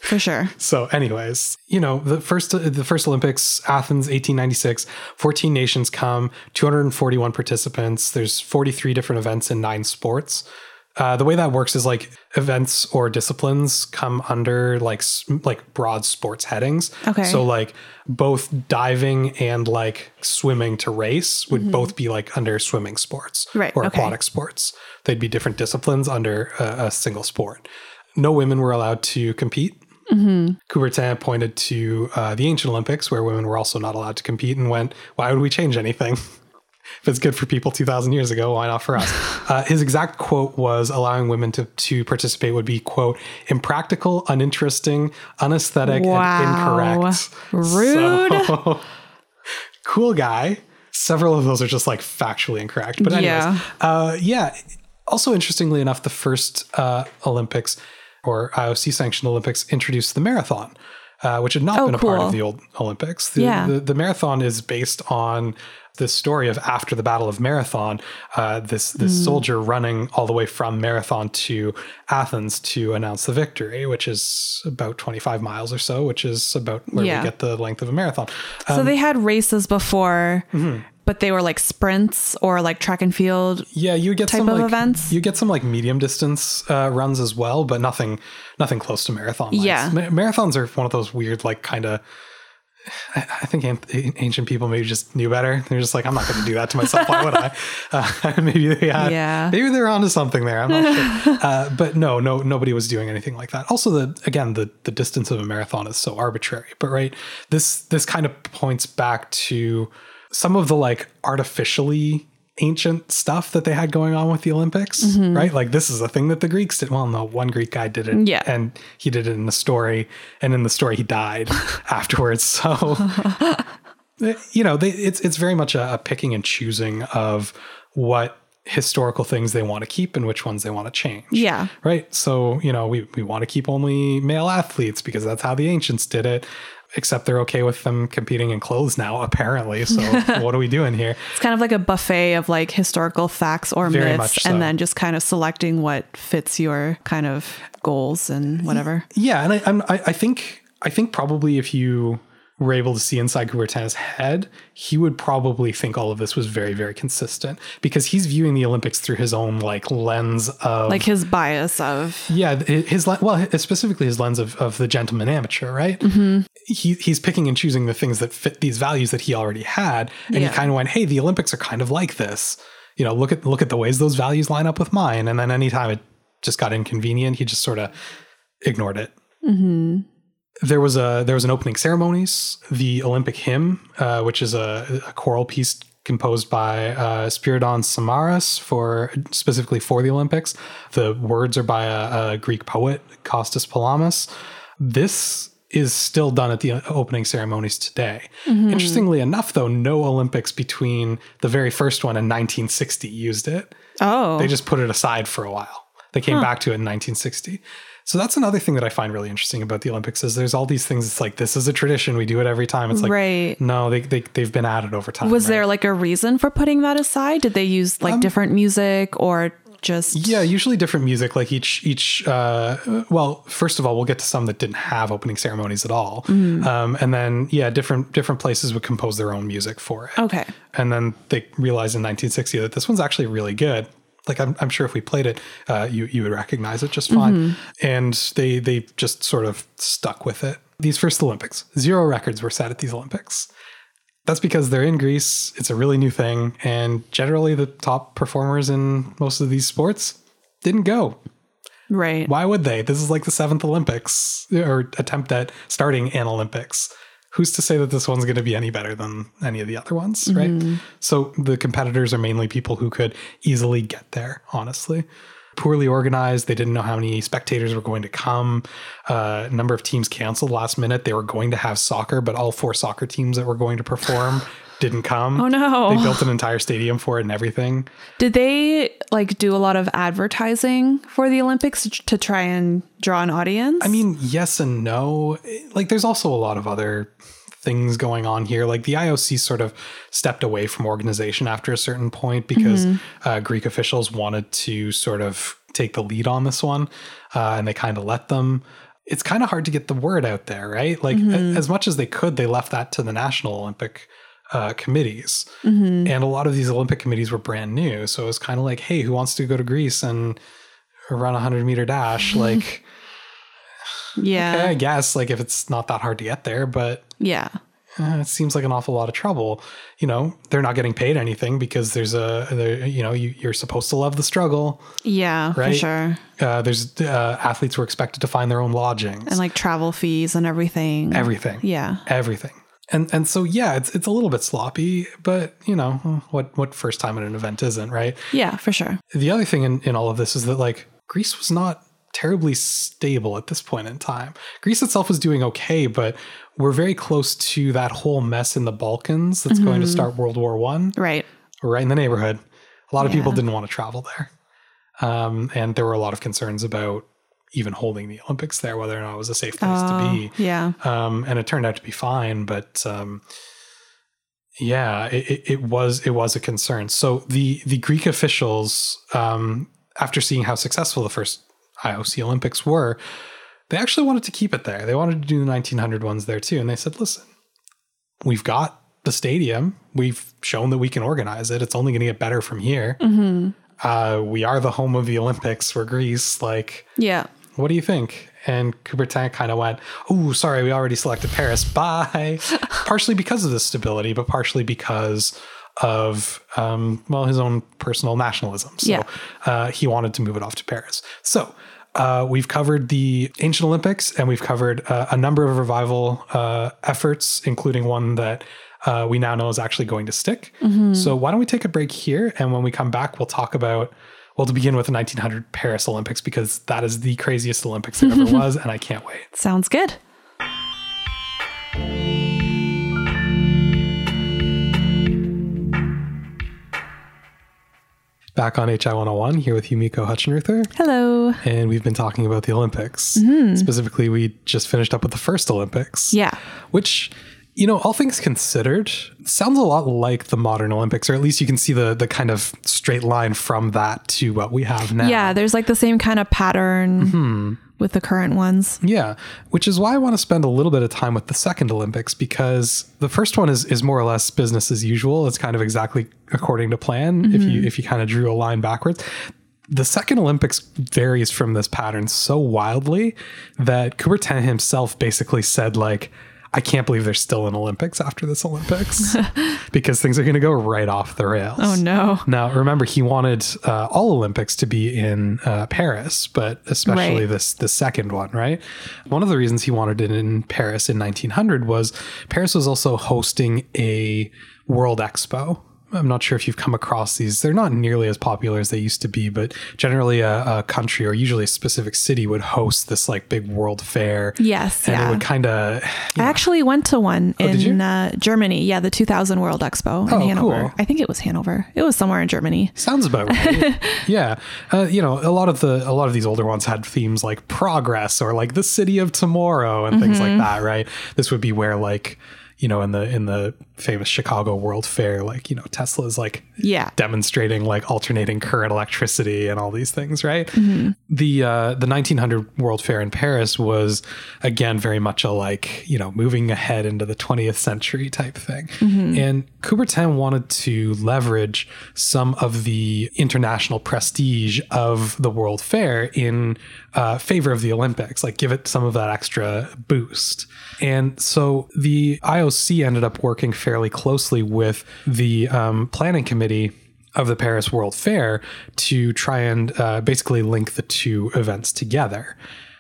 For sure. so anyways you know the first the first olympics athens 1896 14 nations come 241 participants there's 43 different events in nine sports uh, the way that works is like events or disciplines come under like like broad sports headings Okay. so like both diving and like swimming to race would both be like under swimming sports Mm-hmm. Right, or okay. aquatic sports they'd be different disciplines under a, a single sport no women were allowed to compete Coubertin pointed to uh, the ancient Olympics, where women were also not allowed to compete, and went, "Why would we change anything? if it's good for people two thousand years ago, why not for us?" uh, his exact quote was, "Allowing women to to participate would be quote impractical, uninteresting, unesthetic, Wow. and incorrect." Rude. So, cool guy. Several of those are just like factually incorrect, but anyways, Yeah. uh, yeah. Also, interestingly enough, the first uh, Olympics or IOC sanctioned Olympics introduced the marathon, uh, which had not Oh, been a part of the old Olympics. The, Yeah. the, the marathon is based on the story of after the Battle of Marathon, uh, this this Hmm. soldier running all the way from Marathon to Athens to announce the victory, which is about 25 miles or so, which is about where Yeah. we get the length of a marathon. so they had races before, Mm-hmm. but they were like sprints or like track and field. Yeah, you get type some of like, events? You get some like medium distance uh, runs as well, but nothing nothing close to marathon. lengths. Yeah. Ma- marathons are one of those weird like kind of. I think ancient people maybe just knew better. They're just like, I'm not going to do that to myself. Why would I? Uh, maybe they had, Yeah. maybe they're onto something there. I'm not sure. Uh, but no, no, nobody was doing anything like that. Also, the again, the the distance of a marathon is so arbitrary. But right, this this kind of points back to some of the like artificially ancient stuff that they had going on with the Olympics, mm-hmm. right? Like this is a thing that the Greeks did. Well, no, one Greek guy did it, Yeah. and he did it in the story, and in the story he died afterwards. So, you know, they, it's it's very much a, a picking and choosing of what historical things they want to keep and which ones they want to change. Yeah. Right. So, you know, we, we want to keep only male athletes because that's how the ancients did it. Except they're okay with them competing in clothes now, apparently. So what are we doing here? It's kind of like a buffet of like historical facts or Very myths, so. and then just kind of selecting what fits your kind of goals and whatever. Yeah, and I, I'm, I, I think I think probably if you were able to see inside Coubertin's head, he would probably think all of this was very, very consistent because he's viewing the Olympics through his own like lens of Like his bias of yeah, his well, specifically his lens of, of the gentleman amateur, right? Mm-hmm. He he's picking and choosing the things that fit these values that he already had, and Yeah. he kind of went, "Hey, the Olympics are kind of like this. You know, look at look at the ways those values line up with mine." And then anytime it just got inconvenient, he just sort of ignored it. There was a there was an opening ceremonies, the Olympic hymn, uh, which is a, a choral piece composed by uh, Spiridon Samaras for specifically for the Olympics. The words are by a, a Greek poet, Costas Palamas. This is still done at the opening ceremonies today. Interestingly enough, though, no Olympics between the very first one and 1960 used it oh they just put it aside for a while. They came back to it in 1960. So that's another thing that I find really interesting about the Olympics is there's all these things. It's like this is a tradition. We do it every time. It's like Right. no, they, they they've been added over time. was right? there like a reason for putting that aside? Did they use like different music or just Um, Yeah, usually different music. Like each each. Uh, well, first of all, we'll get to some that didn't have opening ceremonies at all, Mm-hmm. um, and then yeah, different different places would compose their own music for it. Okay. and then they realized in 1960 that this one's actually really good. Like I'm, I'm sure if we played it, uh, you you would recognize it just fine. And they they just sort of stuck with it. These first Olympics, zero records were set at these Olympics. That's because they're in Greece. It's a really new thing, and generally the top performers in most of these sports didn't go. Right. Why would they? This is like the seventh Olympics or attempt at starting an Olympics. Who's to say that this one's going to be any better than any of the other ones, right? So the competitors are mainly people who could easily get there, honestly. Poorly organized. They didn't know how many spectators were going to come. Uh, number of teams canceled last minute. They were going to have soccer, but all four soccer teams that were going to perform didn't come. Oh, no. They built an entire stadium for it and everything. Did they like do a lot of advertising for the Olympics to try and draw an audience? I mean, yes and no. Like, there's also a lot of other things going on here. Like, the IOC sort of stepped away from organization after a certain point because uh, Greek officials wanted to sort of take the lead on this one, uh, and they kind of let them. It's kind of hard to get the word out there, right? Like, a- as much as they could, they left that to the National Olympic uh, committees. And a lot of these Olympic committees were brand new. So it was kind of like, hey, who wants to go to Greece and run a 100 meter dash? Like, yeah. Okay, I guess like if it's not that hard to get there, but Yeah. uh, it seems like an awful lot of trouble. You know, they're not getting paid anything because there's a, you know, you, you're supposed to love the struggle. Yeah, for sure. Uh, there's uh, athletes were expected to find their own lodgings, And like travel fees and everything. everything, yeah. everything. And and so yeah, it's it's a little bit sloppy, but you know what what first time at an event isn't right. Yeah, for sure. The other thing in, in all of this is that like Greece was not terribly stable at this point in time. Greece itself was doing okay, but we're very close to that whole mess in the Balkans that's going to start World War One. Right. We're right in the neighborhood. A lot of people didn't want to travel there. Um, and there were a lot of concerns about even holding the Olympics there, whether or not it was a safe place to be. Yeah. Um, and it turned out to be fine, but um, yeah, it, it, was it was a concern. So the the Greek officials, um, after seeing how successful the first IOC Olympics were, they actually wanted to keep it there. They wanted to do the 1900 ones there too, and they said, "Listen, we've got the stadium. We've shown that we can organize it. It's only going to get better from here. Uh, we are the home of the Olympics. We're Greece. Like, Yeah. what do you think? And Coubertin kind of went, Oh, sorry, we already selected Paris. Bye. partially because of the stability, but partially because of, um, well, his own personal nationalism. So Yeah. uh, he wanted to move it off to Paris. So uh, we've covered the ancient Olympics and we've covered uh, a number of revival uh, efforts, including one that uh, we now know is actually going to stick. So why don't we take a break here? And when we come back, we'll talk about well, to begin with the 1900 Paris Olympics, because that is the craziest Olympics there ever was, and I can't wait. Sounds good. Back on HI 101 here with Yumiko Hutchinruther, Hello. and we've been talking about the Olympics. Specifically, we just finished up with the first Olympics. Yeah. Which You know, all things considered, sounds a lot like the modern Olympics, or at least you can see the the kind of straight line from that to what we have now. Yeah, there's like the same kind of pattern Mm-hmm. with the current ones. Yeah, which is why I want to spend a little bit of time with the second Olympics because the first one is is more or less business as usual. It's kind of exactly according to plan if you if you kind of drew a line backwards. The second Olympics varies from this pattern so wildly that Coubertin himself basically said like I can't believe there's still an Olympics after this Olympics because things are going to go right off the rails. Oh no. Now, remember, he wanted uh, all Olympics to be in uh, Paris, but especially Right. this the second one, right? One of the reasons he wanted it in Paris in 1900 was Paris was also hosting a World Expo. I'm not sure if you've come across these. They're not nearly as popular as they used to be, but generally a, a country or usually a specific city would host this like big world fair. Yes, And it yeah. would kind of I actually went to one Oh, in uh, Germany. Yeah, the 2000 World Expo in Oh, Hanover. cool. I think it was Hanover. It was somewhere in Germany. Sounds about right. yeah, uh, you know, a lot of the a lot of these older ones had themes like progress or like the city of tomorrow and things like that, right? This would be where like you know in the in the famous Chicago World Fair, like you know Tesla's like Yeah. demonstrating like alternating current electricity and all these things, right? The uh, the 1900 World Fair in Paris was again very much a like you know moving ahead into the 20th century type thing, and Coubertin wanted to leverage some of the international prestige of the World Fair in uh, favor of the Olympics, like give it some of that extra boost. And so the IOC ended up working fairly closely with the um, planning committee of the Paris World Fair to try and uh, basically link the two events together.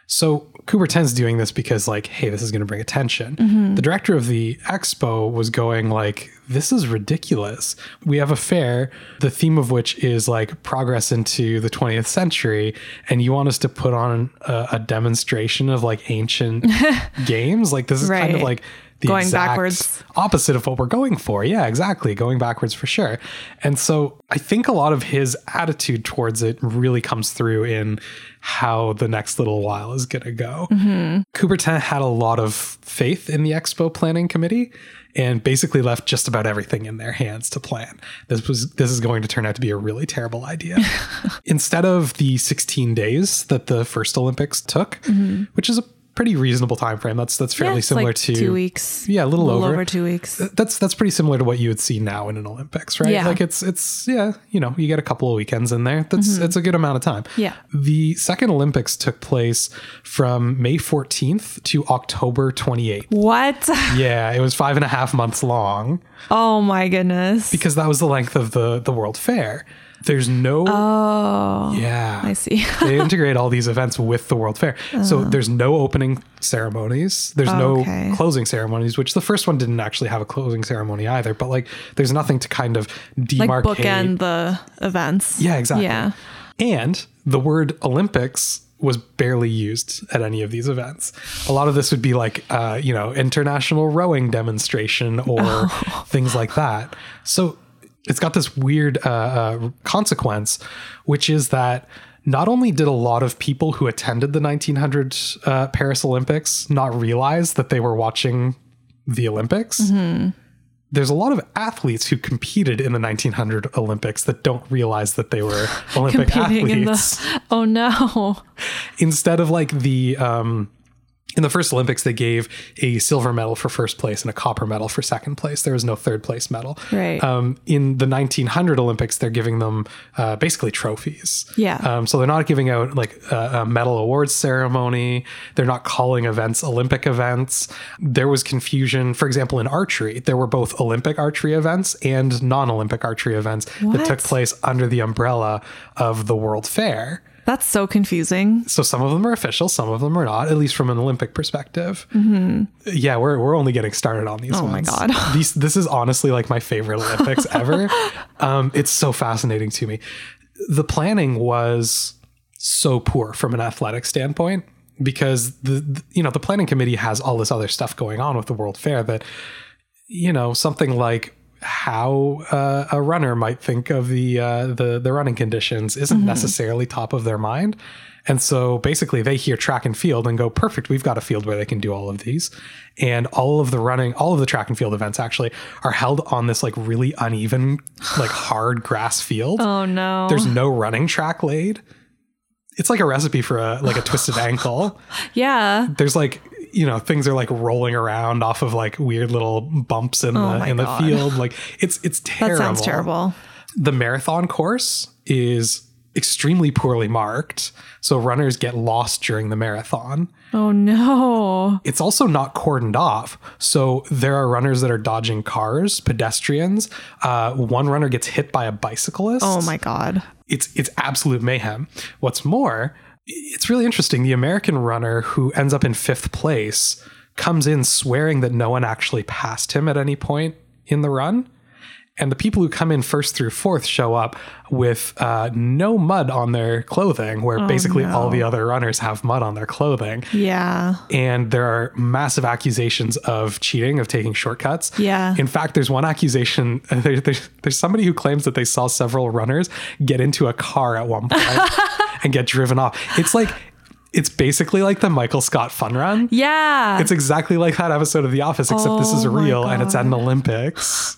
So Coubertin's doing this because, like, hey, this is going to bring attention. Mm-hmm. The director of the expo was going like, this is ridiculous. We have a fair, the theme of which is like progress into the 20th century, and you want us to put on a, a demonstration of like ancient games? Like, this is kind of like the Going backwards. opposite of what we're going for. Yeah, exactly. Going backwards for sure. And so I think a lot of his attitude towards it really comes through in how the next little while is going to go. Mm-hmm. Coubertin had a lot of faith in the expo planning committee and basically left just about everything in their hands to plan. This was this is going to turn out to be a really terrible idea. Instead of the 16 days that the first Olympics took, mm-hmm. which is a pretty reasonable time frame. That's that's fairly Yeah, similar like to two weeks. Yeah, a little, over. two weeks. That's that's pretty similar to what you would see now in an Olympics, right? Yeah. Like it's it's yeah, you know, you get a couple of weekends in there. That's it's a good amount of time. Mm-hmm. Yeah. The second Olympics took place from May 14th to October 28th. What? Yeah, it was five and a half months long Oh my goodness. because that was the length of the the World Fair. There's no oh, yeah. I see. they integrate all these events with the World Fair. So there's no opening ceremonies. There's Okay. no closing ceremonies, which the first one didn't actually have a closing ceremony either. But like, there's nothing to kind of demarcate. like bookend the events. Yeah, exactly. Yeah. And the word Olympics was barely used at any of these events. A lot of this would be like, uh, you know, international rowing demonstration or Oh. things like that. So it's got this weird uh, uh, consequence, which is that not only did a lot of people who attended the 1900 uh, Paris Olympics not realize that they were watching the Olympics, Mm-hmm. there's a lot of athletes who competed in the 1900 Olympics that don't realize that they were Olympic Competing in athletes. the. Oh no. Instead of like the um in the first Olympics, they gave a silver medal for first place and a copper medal for second place. There was no third place medal. Right. Um, in the 1900 Olympics, they're giving them uh, basically trophies. Yeah. Um, so they're not giving out like a, a medal awards ceremony. They're not calling events Olympic events. There was confusion. For example, in archery, there were both Olympic archery events and non Olympic archery events that took place under the umbrella of the World Fair. That's so confusing. So some of them are official, some of them are not, at least from an Olympic perspective. Yeah, we're, we're only getting started on these Mm-hmm. Oh my. God. These, this is honestly like my favorite Olympics ever. Um, it's so fascinating to me. The planning was so poor from an athletic standpoint because the, the you know the planning committee has all this other stuff going on with the World Fair that you know something like how uh, a runner might think of the uh, the the running conditions isn't necessarily top of their mind. And so basically they hear track and field and go, perfect, we've got a field where they can do all of these. And all of the running, all of the track and field events actually are held on this like really uneven, like hard grass field. Oh no. There's no running track laid. It's like a recipe for a like a twisted ankle. yeah. There's like you know things are like rolling around off of like weird little bumps in Oh the in the field. Like it's it's terrible That sounds terrible. The marathon course is extremely poorly marked, so runners get lost during the marathon. Oh no. It's also not cordoned off, so there are runners that are dodging cars, pedestrians. Uh, one runner gets hit by a bicyclist Oh my god. it's it's absolute mayhem. What's more, it's really interesting. The American runner who ends up in fifth place comes in swearing that no one actually passed him at any point in the run. And the people who come in first through fourth show up with uh, no mud on their clothing, where basically all the other runners have mud on their clothing. Yeah. And there are massive accusations of cheating, of taking shortcuts. Yeah. In fact, there's one accusation. There, there's, there's somebody who claims that they saw several runners get into a car at one point and get driven off. It's like, it's basically like the Michael Scott fun run. Yeah. It's exactly like that episode of The Office, except this is Oh real and it's at an Olympics.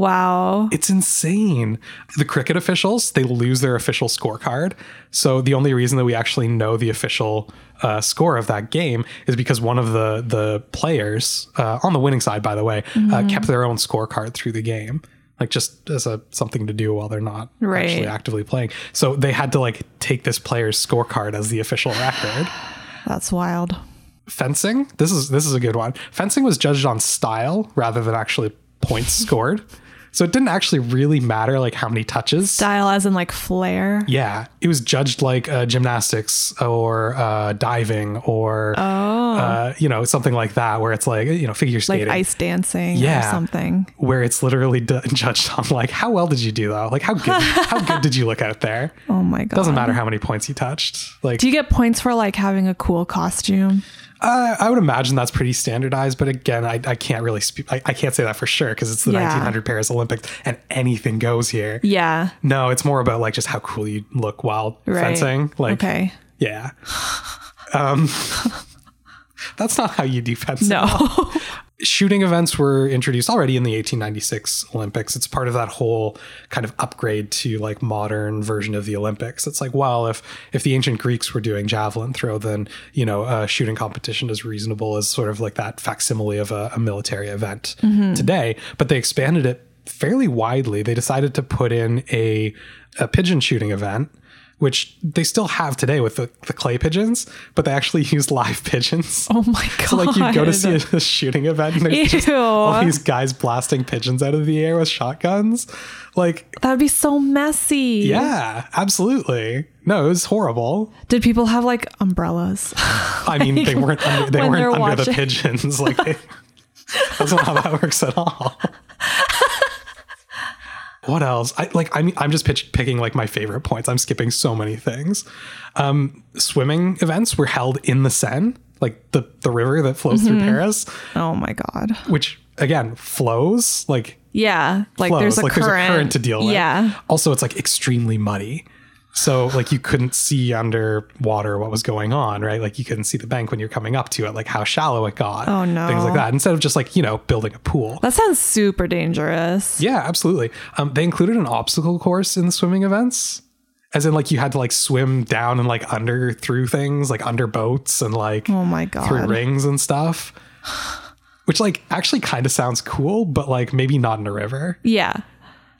Wow. It's insane. The cricket officials, they lose their official scorecard. So the only reason that we actually know the official uh, score of that game is because one of the the players uh, on the winning side, by the way, uh, kept their own scorecard through the game. Like just as a something to do while they're not Right. actually actively playing. So they had to like take this player's scorecard as the official record. That's wild. Fencing, this is this is a good one. Fencing was judged on style rather than actually points scored. So it didn't actually really matter like how many touches. Style as in like flair. Yeah, it was judged like uh, gymnastics or uh, diving or uh, you know something like that, where it's like you know figure Like skating, ice dancing Yeah. or something. where it's literally d- judged on like how well did you do though, like how good how good did you look out there? Oh my god. Doesn't matter how many points you touched. Like Do you get points for like having a cool costume? Uh, I would imagine that's pretty standardized, but again, I, I can't really speak. I, I can't say that for sure because it's the Yeah. 1900 Paris Olympics and anything goes here. Yeah. No, it's more about like just how cool you look while Right. fencing. Like okay. Yeah. Um, that's not how you do fencing. No. Shooting events were introduced already in the 1896 Olympics. It's part of that whole kind of upgrade to like modern version of the Olympics. It's like, well, if if the ancient Greeks were doing javelin throw, then you know, a shooting competition is reasonable as sort of like that facsimile of a, a military event mm-hmm. today. But they expanded it fairly widely. They decided to put in a a pigeon shooting event which they still have today with the, the clay pigeons, but they actually use live pigeons. oh my god. So like you go to see a, a shooting event and there's just all these guys blasting pigeons out of the air with shotguns. Like, That'd be so messy. yeah, absolutely. No, it was horrible. Did people have like umbrellas? I mean, they weren't under, they weren't under the pigeons. Like, they, that's not how that works at all. What else? I like. I mean, I'm just pitch, picking like my favorite points. I'm skipping so many things. Um, swimming events were held in the Seine, like the the river that flows through Mm-hmm. Paris, oh my god. which again flows like Yeah. Like flows. there's a like current. there's a current to deal with. Yeah. Also, it's like extremely muddy. So like you couldn't see underwater what was going on, right? Like you couldn't see the bank when you're coming up to it, like how shallow it got. Oh, no. Things like that. Instead of just like, you know, building a pool. That sounds super dangerous. Yeah, absolutely. Um, they included an obstacle course in the swimming events. As in like you had to like swim down and like under through things, like under boats and like Oh my God. through rings and stuff. Which like actually kind of sounds cool, but like maybe not in a river. Yeah.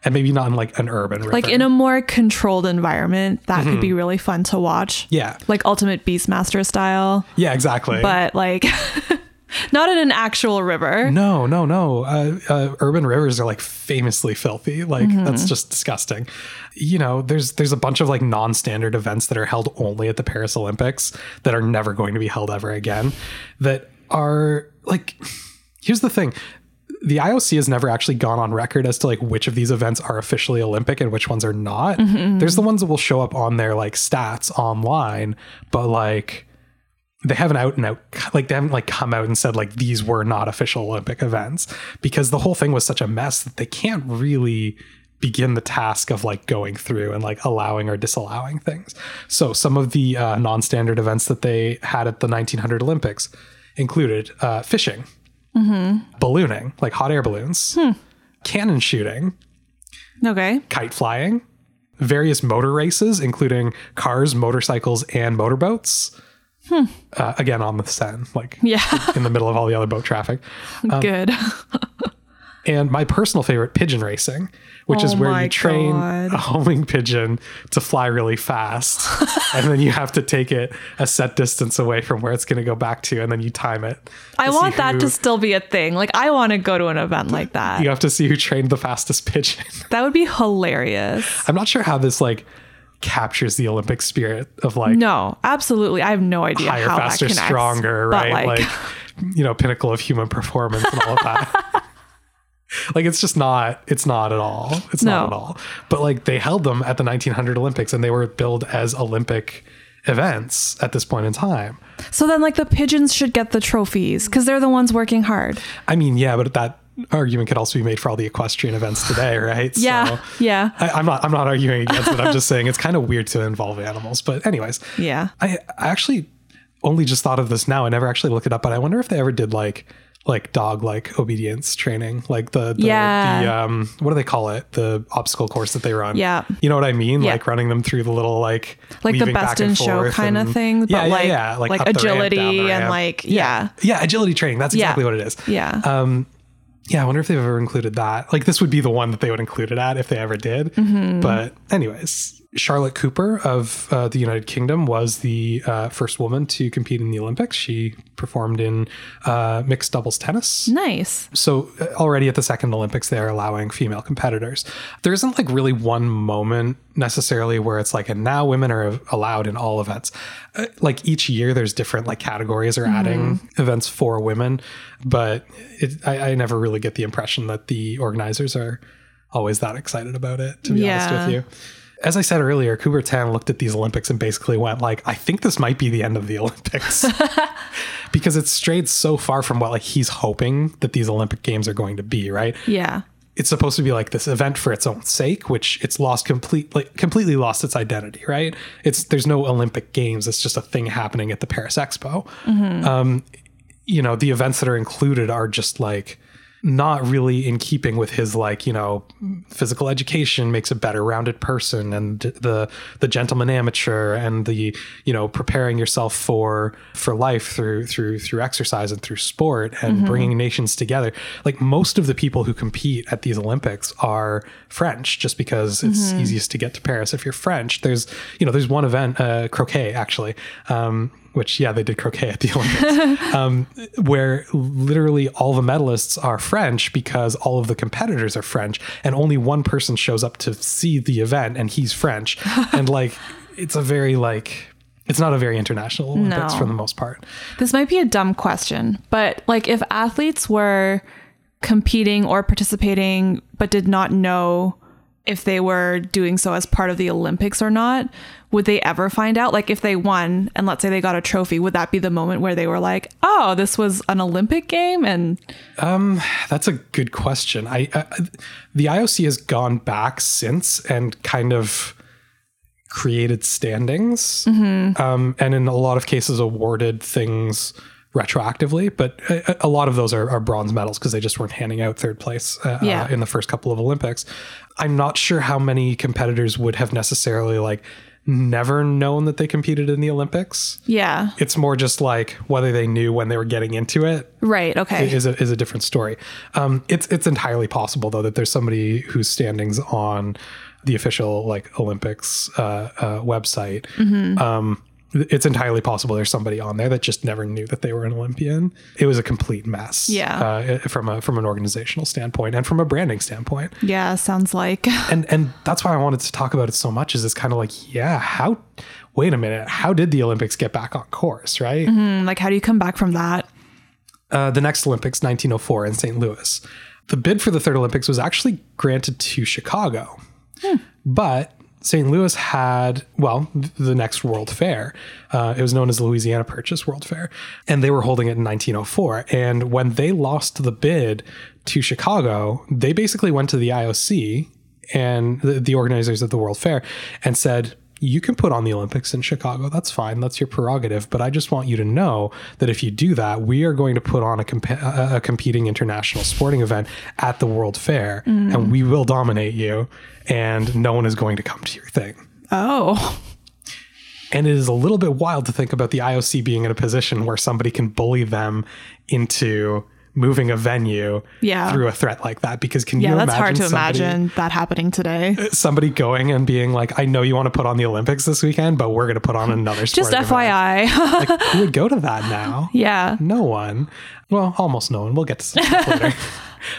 And maybe not in like an urban river. Like in a more controlled environment, that could Mm-hmm. be really fun to watch. Yeah. Like Ultimate Beastmaster style, Yeah, exactly. but like not in an actual river. no, no, no. Uh, uh, urban rivers are like famously filthy. Like Mm-hmm. that's just disgusting. You know, there's there's a bunch of like non-standard events that are held only at the Paris Olympics that are never going to be held ever again. That are like, here's the thing. The IOC has never actually gone on record as to like which of these events are officially Olympic and which ones are not. There's the ones that will show up on their like stats online, but like they haven't out and out like they haven't like come out and said like these were not official Olympic events because the whole thing was such a mess that they can't really begin the task of like going through and like allowing or disallowing things. So some of the uh, non-standard events that they had at the 1900 Olympics included uh, fishing, Mm-hmm. ballooning, like hot air balloons, hmm. cannon shooting, Okay. kite flying, various motor races, including cars, motorcycles, and motorboats. Hmm. Uh, again, on the Seine, like Yeah. in the middle of all the other boat traffic. Um, Good. And my personal favorite, pigeon racing, which is Oh where you train God. a homing pigeon to fly really fast. and then you have to take it a set distance away from where it's going to go back to, and then you time it. I want that who- to still be a thing. Like I want to go to an event like that. You have to see who trained the fastest pigeon. That would be hilarious. I'm not sure how this like captures the Olympic spirit of like No, absolutely. I have no idea higher, how faster, connects, stronger, right? Like, Like, you know, pinnacle of human performance and all of that. like it's just not it's not at all. It's not at all. But like they held them at the 1900 Olympics and they were billed as Olympic events at this point in time. so then, like the pigeons should get the trophies because they're the ones working hard. I mean, yeah, but that argument could also be made for all the equestrian events today, right? Yeah, So yeah, I, I'm not I'm not arguing against it. I'm just saying it's kind of weird to involve animals. But anyways, yeah. I, I actually only just thought of this now. I never actually looked it up, but I wonder if they ever did like like dog like obedience training, like the, the Yeah. the um what do they call it? The obstacle course that they run. Yeah. you know what I mean? Yeah. Like running them through the little like Like the best in show kind of thing, but Yeah, yeah, like yeah, like, up the ramp, agility and like yeah, yeah, agility training. That's exactly what it is. yeah. Um, yeah, I wonder if they've ever included that. Like, this would be the one that they would include it at if they ever did. Mm-hmm. But, anyways, Charlotte Cooper of uh, the United Kingdom was the uh, first woman to compete in the Olympics. She performed in uh, mixed doubles tennis. nice. So uh, already at the second Olympics, they're allowing female competitors. There isn't like really one moment necessarily where it's like, and now women are allowed in all events. Uh, like each year, there's different like categories are adding events for women, but it, I, I never really get the impression that the organizers are always that excited about it. To be Yeah. honest with you. As I said earlier, Coubertin looked at these Olympics and basically went like, I think this might be the end of the Olympics. because it's strayed so far from what like he's hoping that these Olympic games are going to be, right? Yeah. It's supposed to be like this event for its own sake, which it's lost completely like, completely lost its identity, right? It's there's no Olympic games, it's just a thing happening at the Paris Expo. Um, you know, the events that are included are just like not really in keeping with his like you know physical education makes a better rounded person and the the gentleman amateur and the you know preparing yourself for for life through through through exercise and through sport and bringing nations together. Like most of the people who compete at these olympics are french just because it's easiest to get to paris. If you're french there's you know there's one event uh croquet actually. Um which yeah they did croquet at the olympics um, where literally all the medalists are french because all of the competitors are french and only one person shows up to see the event and he's french and like it's a very like it's not a very international olympics No. for the most part This might be a dumb question, but like if athletes were competing or participating but did not know if they were doing so as part of the Olympics or not, would they ever find out? Like if they won and let's say they got a trophy, would that be the moment where they were like, "Oh, this was an Olympic game?" And That's a good question. I, I the IOC has gone back since and kind of created standings, um, and in a lot of cases awarded things retroactively. But a, a lot of those are, are bronze medals because they just weren't handing out third place uh, Yeah. uh, in the first couple of Olympics. I'm not sure how many competitors would have necessarily like never known that they competed in the Olympics. yeah, It's more just like whether they knew when they were getting into it right, okay. is a is a different story. Um, it's it's entirely possible though that there's somebody whose standings on the official like Olympics uh, uh, website. Mm-hmm. Um, it's entirely possible there's somebody on there that just never knew that they were an Olympian. It was a complete mess. Yeah. uh, from a from an organizational standpoint and from a branding standpoint. yeah, sounds like And and that's why I wanted to talk about it so much. Is it's kind of like yeah, how? Wait a minute, how did the Olympics get back on course? Right. like how do you come back from that? uh, the next Olympics, 1904 in St. Louis. The bid for the third Olympics was actually granted to Chicago, but St. Louis had, well, the next World Fair. Uh, it was known as the Louisiana Purchase World Fair, and they were holding it in 1904. And when they lost the bid to Chicago, they basically went to the IOC and the, the organizers of the World Fair and said, you can put on the Olympics in Chicago. That's fine. That's your prerogative. But I just want you to know that if you do that, we are going to put on a, comp- a competing international sporting event at the World Fair mm. and we will dominate you and no one is going to come to your thing. Oh. And it is a little bit wild to think about the IOC being in a position where somebody can bully them into moving a venue Yeah. through a threat like that. Because can Yeah, you that's imagine hard to somebody- imagine that happening today. Uh, somebody going and being like, I know you want to put on the Olympics this weekend, but we're going to put on another Just sporting event." FYI. Like, who would go to that now? yeah. No one. Well, almost no one. We'll get to some stuff later.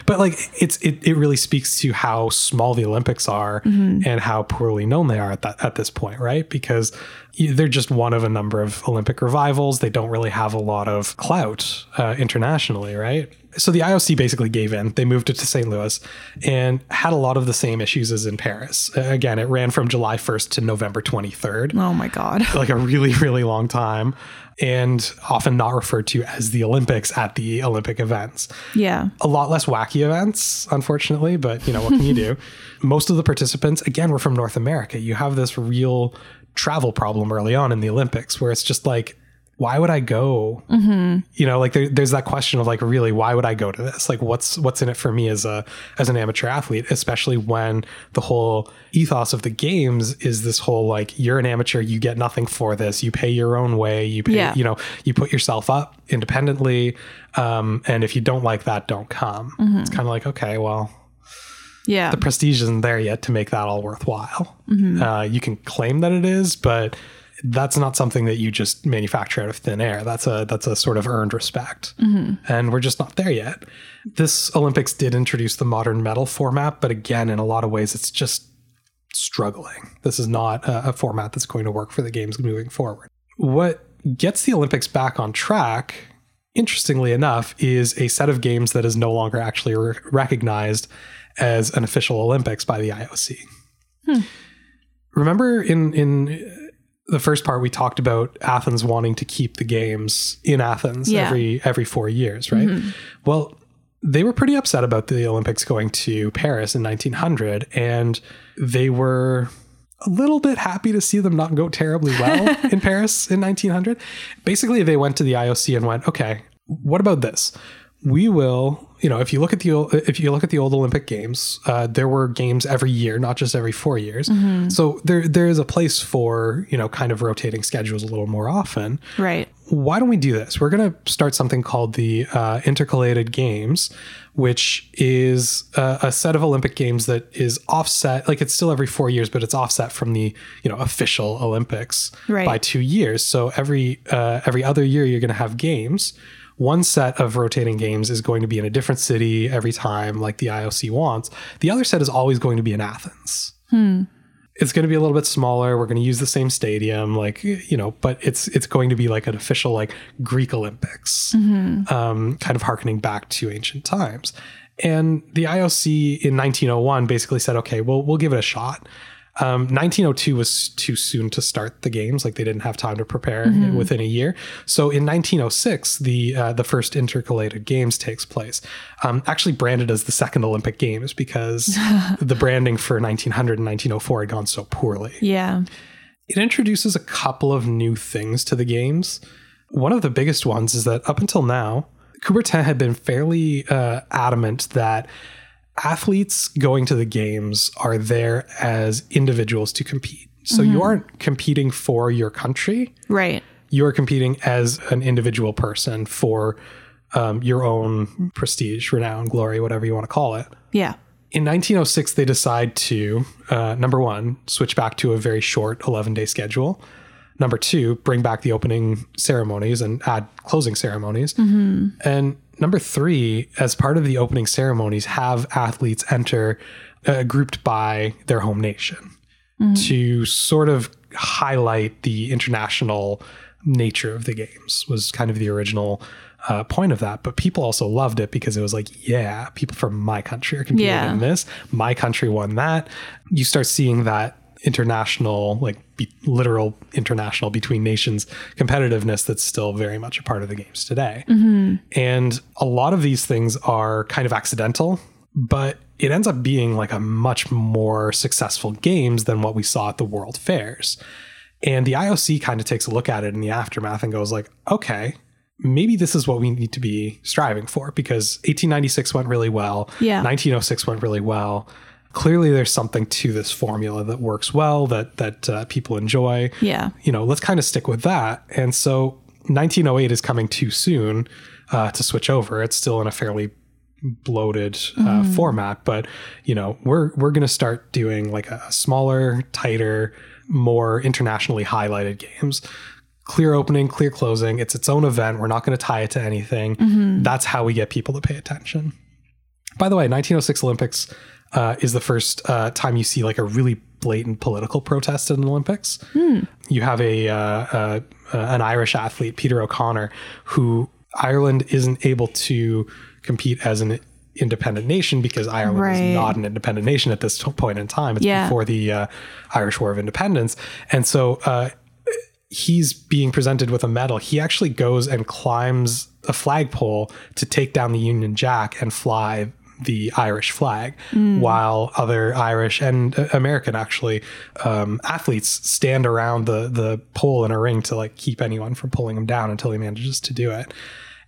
But like it's it, it really speaks to how small the Olympics are and how poorly known they are at that at this point, right? Because they're just one of a number of Olympic revivals. They don't really have a lot of clout uh, internationally, right? So the IOC basically gave in. They moved it to St. Louis and had a lot of the same issues as in Paris. Again, it ran from July 1st to November 23rd Oh my God. like a really, really long time, and often not referred to as the Olympics at the Olympic events. Yeah. A lot less wacky events, unfortunately, but you know, what can you do? Most of the participants, again, were from North America. You have this real travel problem early on in the Olympics where it's just like, why would I go? You know, like there, there's that question of like, really, why would I go to this? Like, what's what's in it for me as a as an amateur athlete? Especially when the whole ethos of the games is this whole like, you're an amateur, you get nothing for this. You pay your own way. You pay, Yeah. you know, you put yourself up independently. Um, and if you don't like that, don't come. It's kind of like, okay, well, Yeah. the prestige isn't there yet to make that all worthwhile. Uh, you can claim that it is, but that's not something that you just manufacture out of thin air. That's a that's a sort of earned respect, mm-hmm. and we're just not there yet. This Olympics did introduce the modern medal format, but again, in a lot of ways, it's just struggling. This is not a, a format that's going to work for the games moving forward. What gets the Olympics back on track interestingly enough, is a set of games that is no longer actually re- recognized as an official Olympics by the IOC. Hmm. Remember in in the first part we talked about Athens wanting to keep the games in Athens Yeah. every every 4 years, right? Mm-hmm. Well, they were pretty upset about the Olympics going to Paris in 1900 and they were a little bit happy to see them not go terribly well in Paris in 1900. Basically, they went to the IOC and went, "Okay, what about this? We will, you know, if you look at the old, if you look at the old Olympic Games, uh, there were games every year, not just every four years. So there there is a place for you know kind of rotating schedules a little more often right. why don't we do this? We're going to start something called the uh, Intercalated Games, which is uh, a set of Olympic games that is offset. Like it's still every four years, but it's offset from the you know official Olympics Right. by two years. So every uh, every other year, you're going to have games. One set of rotating games is going to be in a different city every time, like the IOC wants. The other set is always going to be in Athens it's going to be a little bit smaller. We're going to use the same stadium, like you know, but it's it's going to be like an official like Greek Olympics, um, kind of harkening back to ancient times. And the IOC in 1901 basically said, okay, well we'll give it a shot. Um, 1902 was too soon to start the games; like they didn't have time to prepare within a year. So in 1906, the uh, the first intercalated games takes place, um, actually branded as the second Olympic Games because the branding for 1900 and 1904 had gone so poorly. Yeah. It introduces a couple of new things to the games. One of the biggest ones is that up until now, Coubertin had been fairly uh, adamant that athletes going to the games are there as individuals to compete. So you aren't competing for your country, Right. you are competing as an individual person for um, your own prestige, renown, glory, whatever you want to call it. Yeah. In 1906, they decide to, uh, number one, switch back to a very short 11 day schedule. Number two, bring back the opening ceremonies and add closing ceremonies. And number three, as part of the opening ceremonies, have athletes enter uh, grouped by their home nation to sort of highlight the international nature of the games, was kind of the original. Uh, point of that, but people also loved it because it was like, yeah, people from my country are competing Yeah. in this. My country won that. You start seeing that international, like be, literal international between nations competitiveness that's still very much a part of the games today. Mm-hmm. And a lot of these things are kind of accidental, but it ends up being like a much more successful games than what we saw at the world fairs. And the IOC kind of takes a look at it in the aftermath and goes like, okay, maybe this is what we need to be striving for because 1896 went really well. Yeah. 1906 went really well. Clearly, there's something to this formula that works well that that uh, people enjoy. Yeah. You know, let's kind of stick with that. And so, 1908 is coming too soon uh, to switch over. It's still in a fairly bloated uh, format, but you know, we're we're going to start doing like a smaller, tighter, more internationally highlighted games. Clear opening, clear closing. It's its own event. We're not going to tie it to anything. That's how we get people to pay attention. By the way, 1906 Olympics uh, is the first uh, time you see like a really blatant political protest in the Olympics. You have a uh, uh, uh, an Irish athlete, Peter O'Connor, who Ireland isn't able to compete as an independent nation because Ireland Right. is not an independent nation at this point in time. It's Yeah. before the uh, Irish War of Independence, and so uh, he's being presented with a medal. He actually goes and climbs a flagpole to take down the Union Jack and fly the Irish flag, while other Irish and uh, American actually um, athletes stand around the the pole in a ring to like keep anyone from pulling him down until he manages to do it.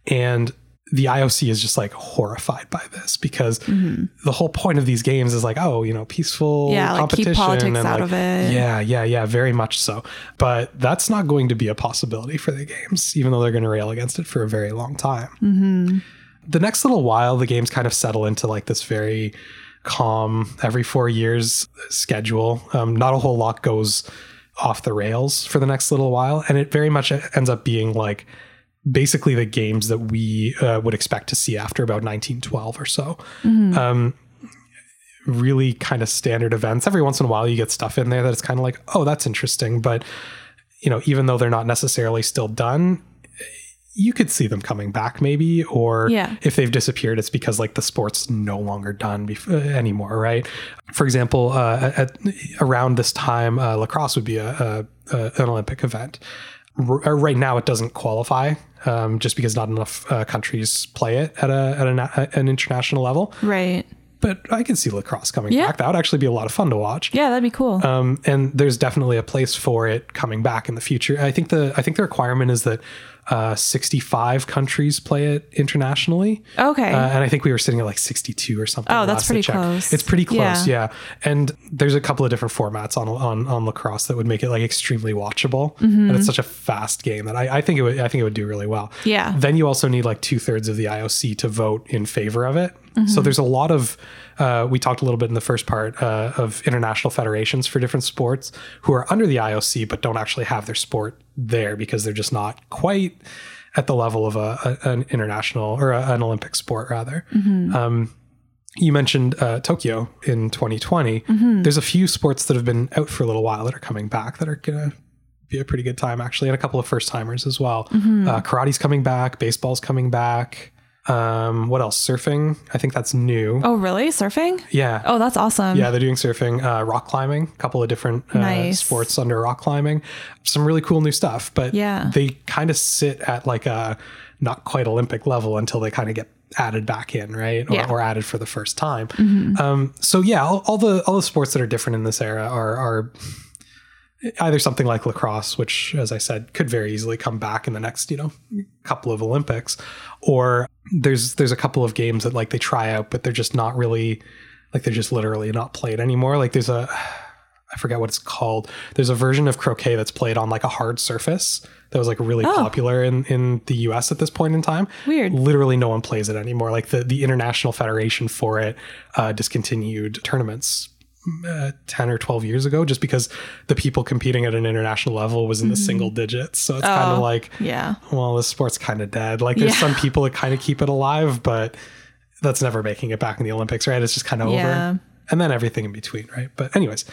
And the IOC is just like horrified by this because the whole point of these games is like, oh, you know, peaceful Yeah, like, keep competition politics and out like, of it. Yeah, yeah, yeah, very much so. But that's not going to be a possibility for the games, even though they're going to rail against it for a very long time. Mm-hmm. The next little while, the games kind of settle into like this very calm, every four years schedule. Um, not a whole lot goes off the rails for the next little while, and it very much ends up being like basically the games that we uh, would expect to see after about 1912 or so. Um, really kind of standard events. Every once in a while, you get stuff in there that it's kind of like, oh, that's interesting. But, you know, even though they're not necessarily still done, you could see them coming back maybe. Or Yeah. if they've disappeared, it's because like the sport's no longer done bef- uh, anymore, right? For example, uh, at, around this time, uh, lacrosse would be a, a, a an Olympic event. R- uh, right now, it doesn't qualify um, just because not enough uh, countries play it at a at an, an international level Right. but I can see lacrosse coming Yeah. back. That would actually be a lot of fun to watch. Yeah, that'd be cool. Um, and there's definitely a place for it coming back in the future. I think the I think the requirement is that uh, 65 countries play it internationally. okay. Uh, and I think we were sitting at like 62 or something. Oh, that's pretty close. It's pretty close, Yeah. yeah. And there's a couple of different formats on on, on lacrosse that would make it like extremely watchable. Mm-hmm. And it's such a fast game that I, I think it would I think it would do really well. Yeah. Then you also need like two thirds of the IOC to vote in favor of it. Mm-hmm. So there's a lot of uh, we talked a little bit in the first part uh, of international federations for different sports who are under the IOC but don't actually have their sport there because they're just not quite at the level of a, a an international or a, an Olympic sport rather. Um, you mentioned uh, Tokyo in 2020. There's a few sports that have been out for a little while that are coming back that are gonna be a pretty good time actually, and a couple of first timers as well. Uh, karate's coming back, baseball's coming back. Um, what else? Surfing. I think that's new. oh, really? Surfing? Yeah. Oh, that's awesome. Yeah, they're doing surfing, uh, rock climbing, a couple of different uh, Nice. sports under rock climbing. Some really cool new stuff, but Yeah. they kind of sit at like a not quite Olympic level until they kind of get added back in, right? Or, Yeah. Mm-hmm. or added for the first time. Um, so yeah, all, all the all the sports that are different in this era are are either something like lacrosse, which, as I said, could very easily come back in the next, you know, couple of Olympics, or there's there's a couple of games that like they try out, but they're just not really like they're just literally not played anymore. Like there's a I forget what it's called. There's a version of croquet that's played on like a hard surface that was like really Oh. popular in, in the US at this point in time. Weird. Literally no one plays it anymore. Like the, the international federation for it uh, discontinued tournaments uh, 10 or 12 years ago just because the people competing at an international level was in the single digits. So it's kind of Oh. like, Yeah. well, this sport's kind of dead. Like there's Yeah. some people that kind of keep it alive, but that's never making it back in the Olympics, right? It's just kind of Yeah. over. And then everything in between, right? But anyways,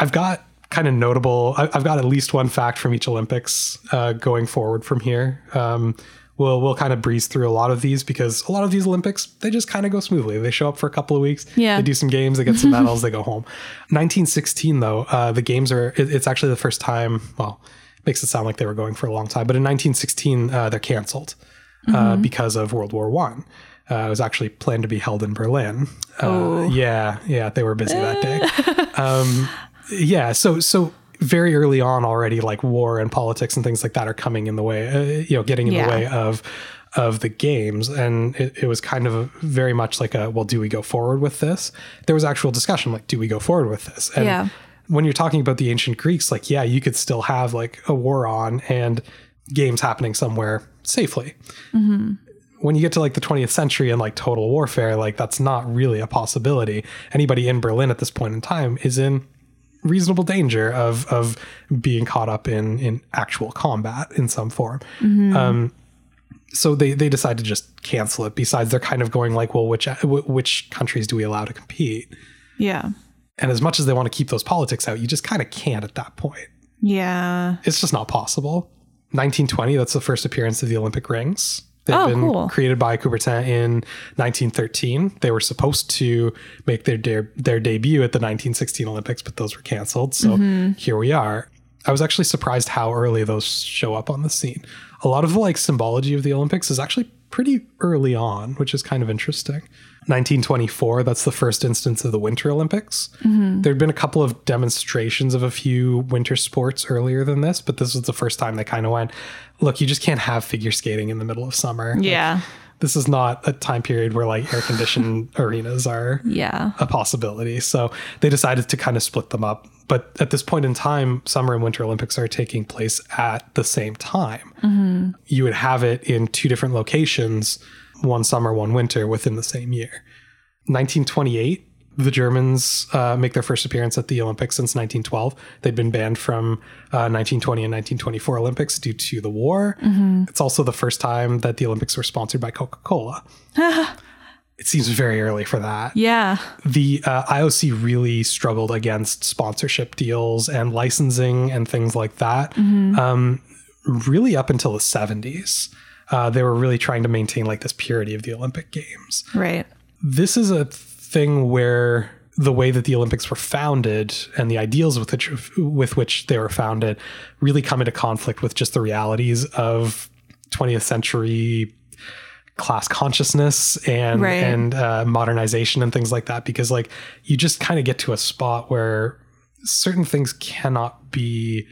I've got kind of notable. I- I've got at least one fact from each Olympics uh, going forward from here. Um, we'll we'll kind of breeze through a lot of these because a lot of these Olympics they just kind of go smoothly. They show up for a couple of weeks, Yeah. they do some games, they get some medals, they go home. 1916 though, uh, the games are it- it's actually the first time. Well, makes it sound like they were going for a long time, but in 1916 uh, they're canceled uh, because of World War One. Uh, it was actually planned to be held in Berlin. Uh, Oh. Yeah, yeah, they were busy that day. um, yeah, so so very early on already, like war and politics and things like that are coming in the way. Uh, you know, getting in Yeah. the way of of the games, and it, it was kind of very much like a well, do we go forward with this? There was actual discussion, like, do we go forward with this? And Yeah. when you're talking about the ancient Greeks, like, yeah, you could still have like a war on and games happening somewhere safely. When you get to like the 20th century and like total warfare, like that's not really a possibility. Anybody in Berlin at this point in time is in reasonable danger of of being caught up in in actual combat in some form. Um, so they they decide to just cancel it. Besides, they're kind of going like, well, which wh- which countries do we allow to compete? Yeah. And as much as they want to keep those politics out, you just kind of can't at that point. Yeah. It's just not possible. 1920, that's the first appearance of the Olympic rings. They've Oh, been cool. created by Coubertin in 1913. They were supposed to make their de- their debut at the 1916 Olympics, but those were canceled. So Mm-hmm. here we are. I was actually surprised how early those show up on the scene. A lot of the like symbology of the Olympics is actually pretty early on, which is kind of interesting. 1924, that's the first instance of the Winter Olympics. Mm-hmm. There'd been a couple of demonstrations of a few winter sports earlier than this, but this was the first time they kind of went, look, you just can't have figure skating in the middle of summer. Like, Yeah. this is not a time period where like air conditioned arenas are Yeah. a possibility. So they decided to kind of split them up. But at this point in time, Summer and Winter Olympics are taking place at the same time. Mm-hmm. You would have it in two different locations, one summer, one winter, within the same year. 1928, the Germans uh, make their first appearance at the Olympics since 1912. They'd been banned from uh, 1920 and 1924 Olympics due to the war. It's also the first time that the Olympics were sponsored by Coca Cola. it seems very early for that Yeah. the uh, IOC really struggled against sponsorship deals and licensing and things like that. Um, really, up until the 70s, uh, they were really trying to maintain like this purity of the Olympic Games. Right. This is a thing where the way that the Olympics were founded and the ideals with which with which they were founded really come into conflict with just the realities of 20th century class consciousness and Right. and uh, modernization and things like that because like you just kind of get to a spot where certain things cannot be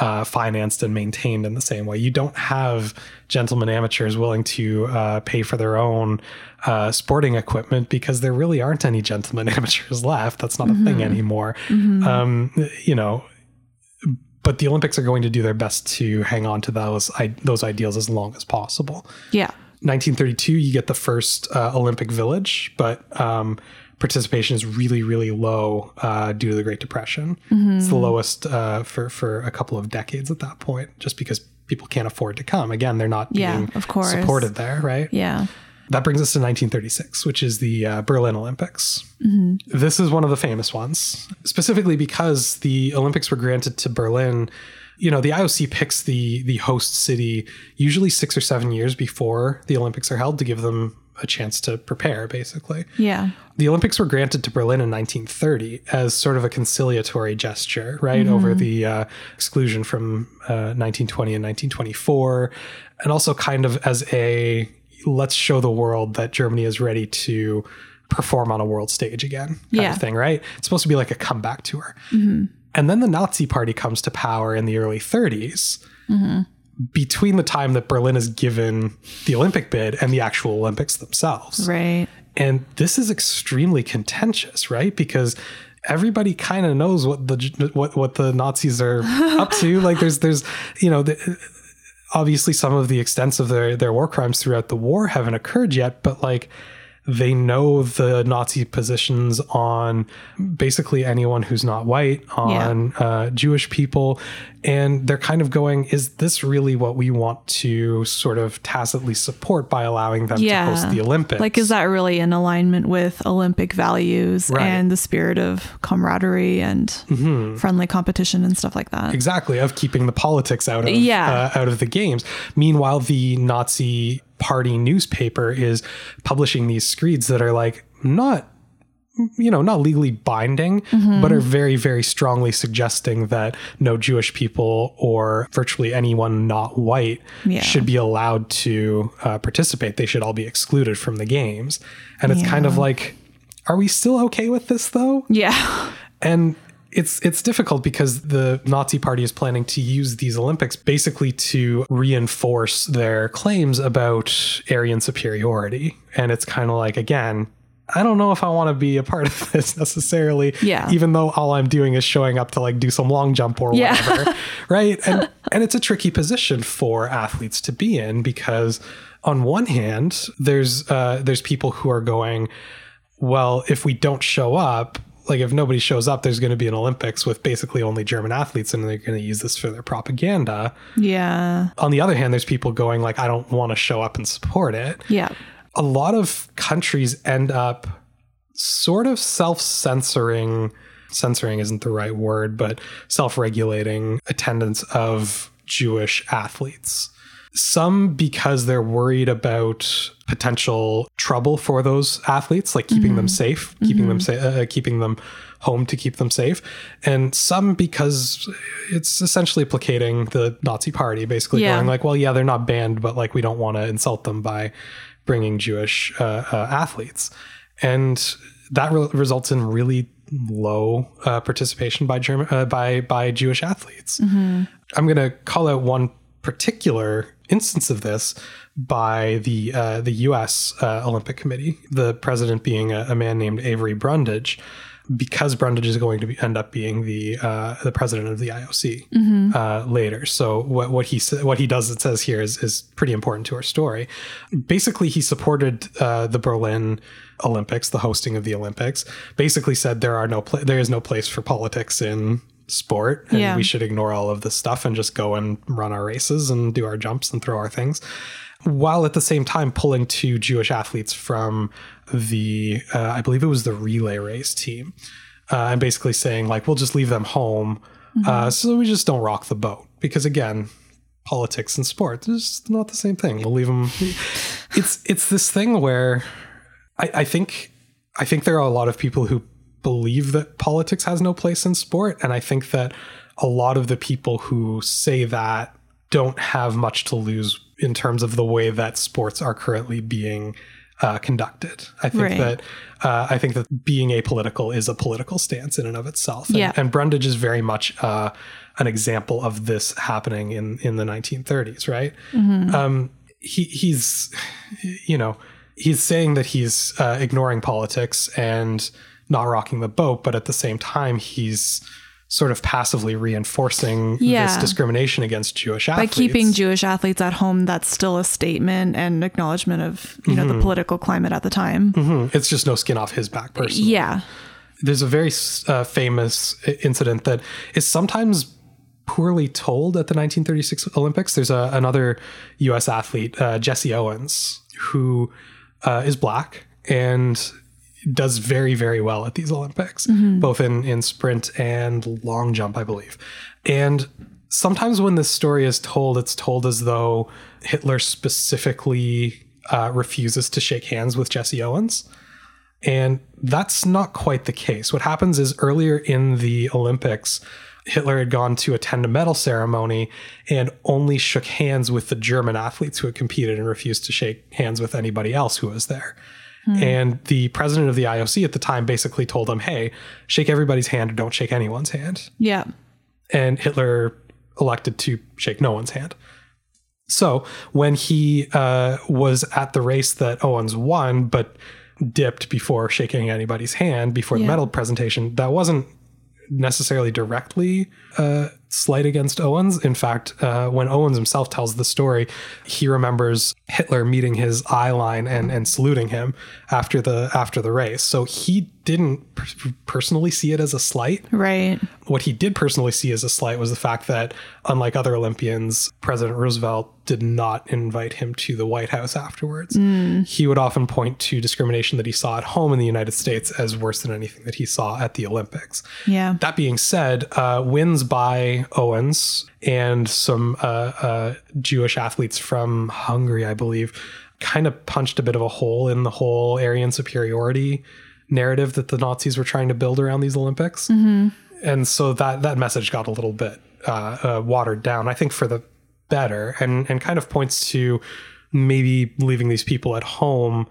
uh, financed and maintained in the same way. You don't have gentlemen amateurs willing to uh, pay for their own uh, sporting equipment because there really aren't any gentlemen amateurs left. That's not a thing anymore. Um, you know, but the Olympics are going to do their best to hang on to those I- those ideals as long as possible. Yeah. 1932, you get the first uh, Olympic Village, but um, participation is really, really low uh, due to the Great Depression. It's the lowest uh, for for a couple of decades at that point, just because people can't afford to come. Again, they're not Yeah, being of course. supported there, right? Yeah. That brings us to 1936, which is the uh, Berlin Olympics. This is one of the famous ones, specifically because the Olympics were granted to Berlin. You know, the IOC picks the the host city usually six or seven years before the Olympics are held to give them a chance to prepare, basically. Yeah. The Olympics were granted to Berlin in 1930 as sort of a conciliatory gesture, right, over the uh, exclusion from uh, 1920 and 1924, and also kind of as a let's show the world that Germany is ready to perform on a world stage again kind Yeah. of thing, right? It's supposed to be like a comeback tour. And then the Nazi Party comes to power in the early 30s. Between the time that Berlin is given the Olympic bid and the actual Olympics themselves. Right. And this is extremely contentious, right? Because everybody kind of knows what the what what the Nazis are up to. Like there's there's you know the, obviously some of the extents of their their war crimes throughout the war haven't occurred yet, but like They know the Nazi positions on basically anyone who's not white, on uh, Jewish people. And they're kind of going, is this really what we want to sort of tacitly support by allowing them to host the Olympics? Like, is that really in alignment with Olympic values Right. and the spirit of camaraderie and Mm-hmm. friendly competition and stuff like that? exactly of keeping the politics out of Yeah. uh, out of the games. Meanwhile, the Nazi party newspaper is publishing these screeds that are like not you know not legally binding Mm-hmm. but are very very strongly suggesting that no jewish people or virtually anyone not white Yeah. should be allowed to uh, participate they should all be excluded from the games and it's kind of like are we still okay with this though Yeah. and it's it's difficult because the Nazi party is planning to use these Olympics basically to reinforce their claims about Aryan superiority. And it's kind of like again, I don't know if I want to be a part of this necessarily. Yeah. Even though all I'm doing is showing up to like do some long jump or Yeah. whatever. right. And and it's a tricky position for athletes to be in because on one hand, there's uh there's people who are going, well, if we don't show up, like if nobody shows up, there's going to be an Olympics with basically only German athletes, and they're going to use this for their propaganda. Yeah. On the other hand, there's people going like, I don't want to show up and support it. Yeah. A lot of countries end up sort of self-censoring. Censoring isn't the right word, but self-regulating attendance of Jewish athletes. Some because they're worried about potential trouble for those athletes, like keeping them safe, keeping them sa- uh, keeping them home to keep them safe, and some because it's essentially placating the Nazi party, basically Yeah. going like, well, yeah, they're not banned, but like we don't want to insult them by bringing Jewish uh, uh, athletes, and that re- results in really low uh, participation by German uh, by by Jewish athletes. I'm going to call out one particular instance of this by the uh, the U.S. Uh, Olympic Committee, the president being a, a man named Avery Brundage, because Brundage is going to be, end up being the uh, the president of the IOC uh, later. So what what he sa- what he does it says here is is pretty important to our story. Basically, he supported uh, the Berlin Olympics, the hosting of the Olympics. Basically, said there are no pla- there is no place for politics in sport and Yeah. we should ignore all of this stuff and just go and run our races and do our jumps and throw our things while at the same time pulling two jewish athletes from the uh, i believe it was the relay race team uh, and basically saying like we'll just leave them home uh, so we just don't rock the boat. Because again politics and sport is not the same thing. We'll leave them it's it's this thing where I, I think I think there are a lot of people who believe that politics has no place in sport, and I think that a lot of the people who say that don't have much to lose in terms of the way that sports are currently being uh, conducted. I think Right. that uh, I think that being apolitical is a political stance in and of itself. And, Yeah. and Brundage is very much uh, an example of this happening in in the 1930s, right? Um, he he's you know he's saying that he's uh, ignoring politics and not rocking the boat, but at the same time he's sort of passively reinforcing this discrimination against Jewish athletes. By keeping Jewish athletes at home, that's still a statement and acknowledgement of, you know, the political climate at the time. Mhm. It's just no skin off his back personally. Yeah. There's a very uh, famous incident that is sometimes poorly told at the 1936 Olympics. There's a, another U.S. athlete, uh, Jesse Owens, who uh, is black and does very, very well at these Olympics, both in, in sprint and long jump, I believe. And sometimes when this story is told, it's told as though Hitler specifically uh, refuses to shake hands with Jesse Owens. And that's not quite the case. What happens is earlier in the Olympics, Hitler had gone to attend a medal ceremony and only shook hands with the German athletes who had competed and refused to shake hands with anybody else who was there. And the president of the IOC at the time basically told him, hey, shake everybody's hand or don't shake anyone's hand Yeah. and Hitler elected to shake no one's hand. So when he uh, was at the race that Owens won, but dipped before shaking anybody's hand before the medal presentation, that wasn't necessarily directly uh, slight against Owens. In fact, uh, when Owens himself tells the story, he remembers Hitler meeting his eye line and, and saluting him after the after the race. So he didn't per- personally see it as a slight. Right. What he did personally see as a slight was the fact that, unlike other Olympians, President Roosevelt did not invite him to the White House afterwards. He would often point to discrimination that he saw at home in the United States as worse than anything that he saw at the Olympics. Yeah. That being said, uh, wins by Owens and some uh, uh, Jewish athletes from Hungary, I believe, kind of punched a bit of a hole in the whole Aryan superiority narrative that the Nazis were trying to build around these Olympics. And so that that message got a little bit uh, uh, watered down. I think for the better, and and kind of points to maybe leaving these people at home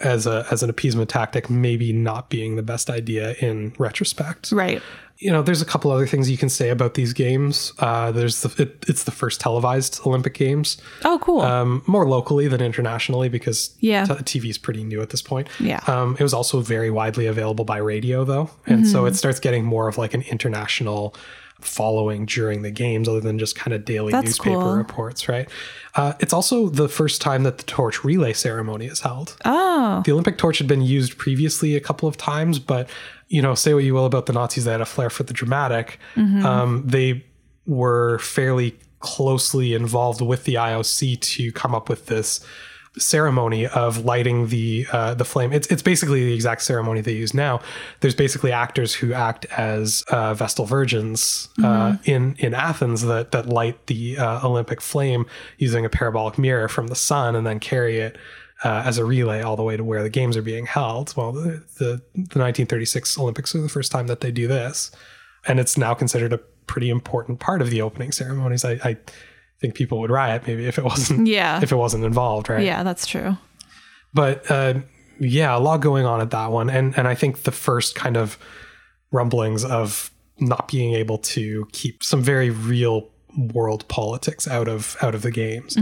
as a as an appeasement tactic, maybe not being the best idea in retrospect Right. You know, there's a couple other things you can say about these games. Uh, there's the it, it's the first televised Olympic Games, Oh, cool. um, more locally than internationally because Yeah. t- TV is pretty new at this point. Yeah. Um, it was also very widely available by radio though, and so it starts getting more of like an international following during the games, other than just kind of daily That's newspaper cool. reports. Right. Uh, it's also the first time that the torch relay ceremony is held. oh. The Olympic torch had been used previously a couple of times, but you know, say what you will about the Nazis, they had a flair for the dramatic. Um, they were fairly closely involved with the IOC to come up with this ceremony of lighting the uh, the flame. It's it's basically the exact ceremony they use now. There's basically actors who act as uh, Vestal Virgins uh, in in Athens that that light the uh, Olympic flame using a parabolic mirror from the sun and then carry it uh, as a relay all the way to where the games are being held. Well, the, the the 1936 Olympics are the first time that they do this, and it's now considered a pretty important part of the opening ceremonies. I, I think people would riot maybe if it wasn't Yeah. if it wasn't involved, right? Yeah, that's true. But uh, yeah, a lot going on at that one, and and I think the first kind of rumblings of not being able to keep some very real world politics out of out of the games,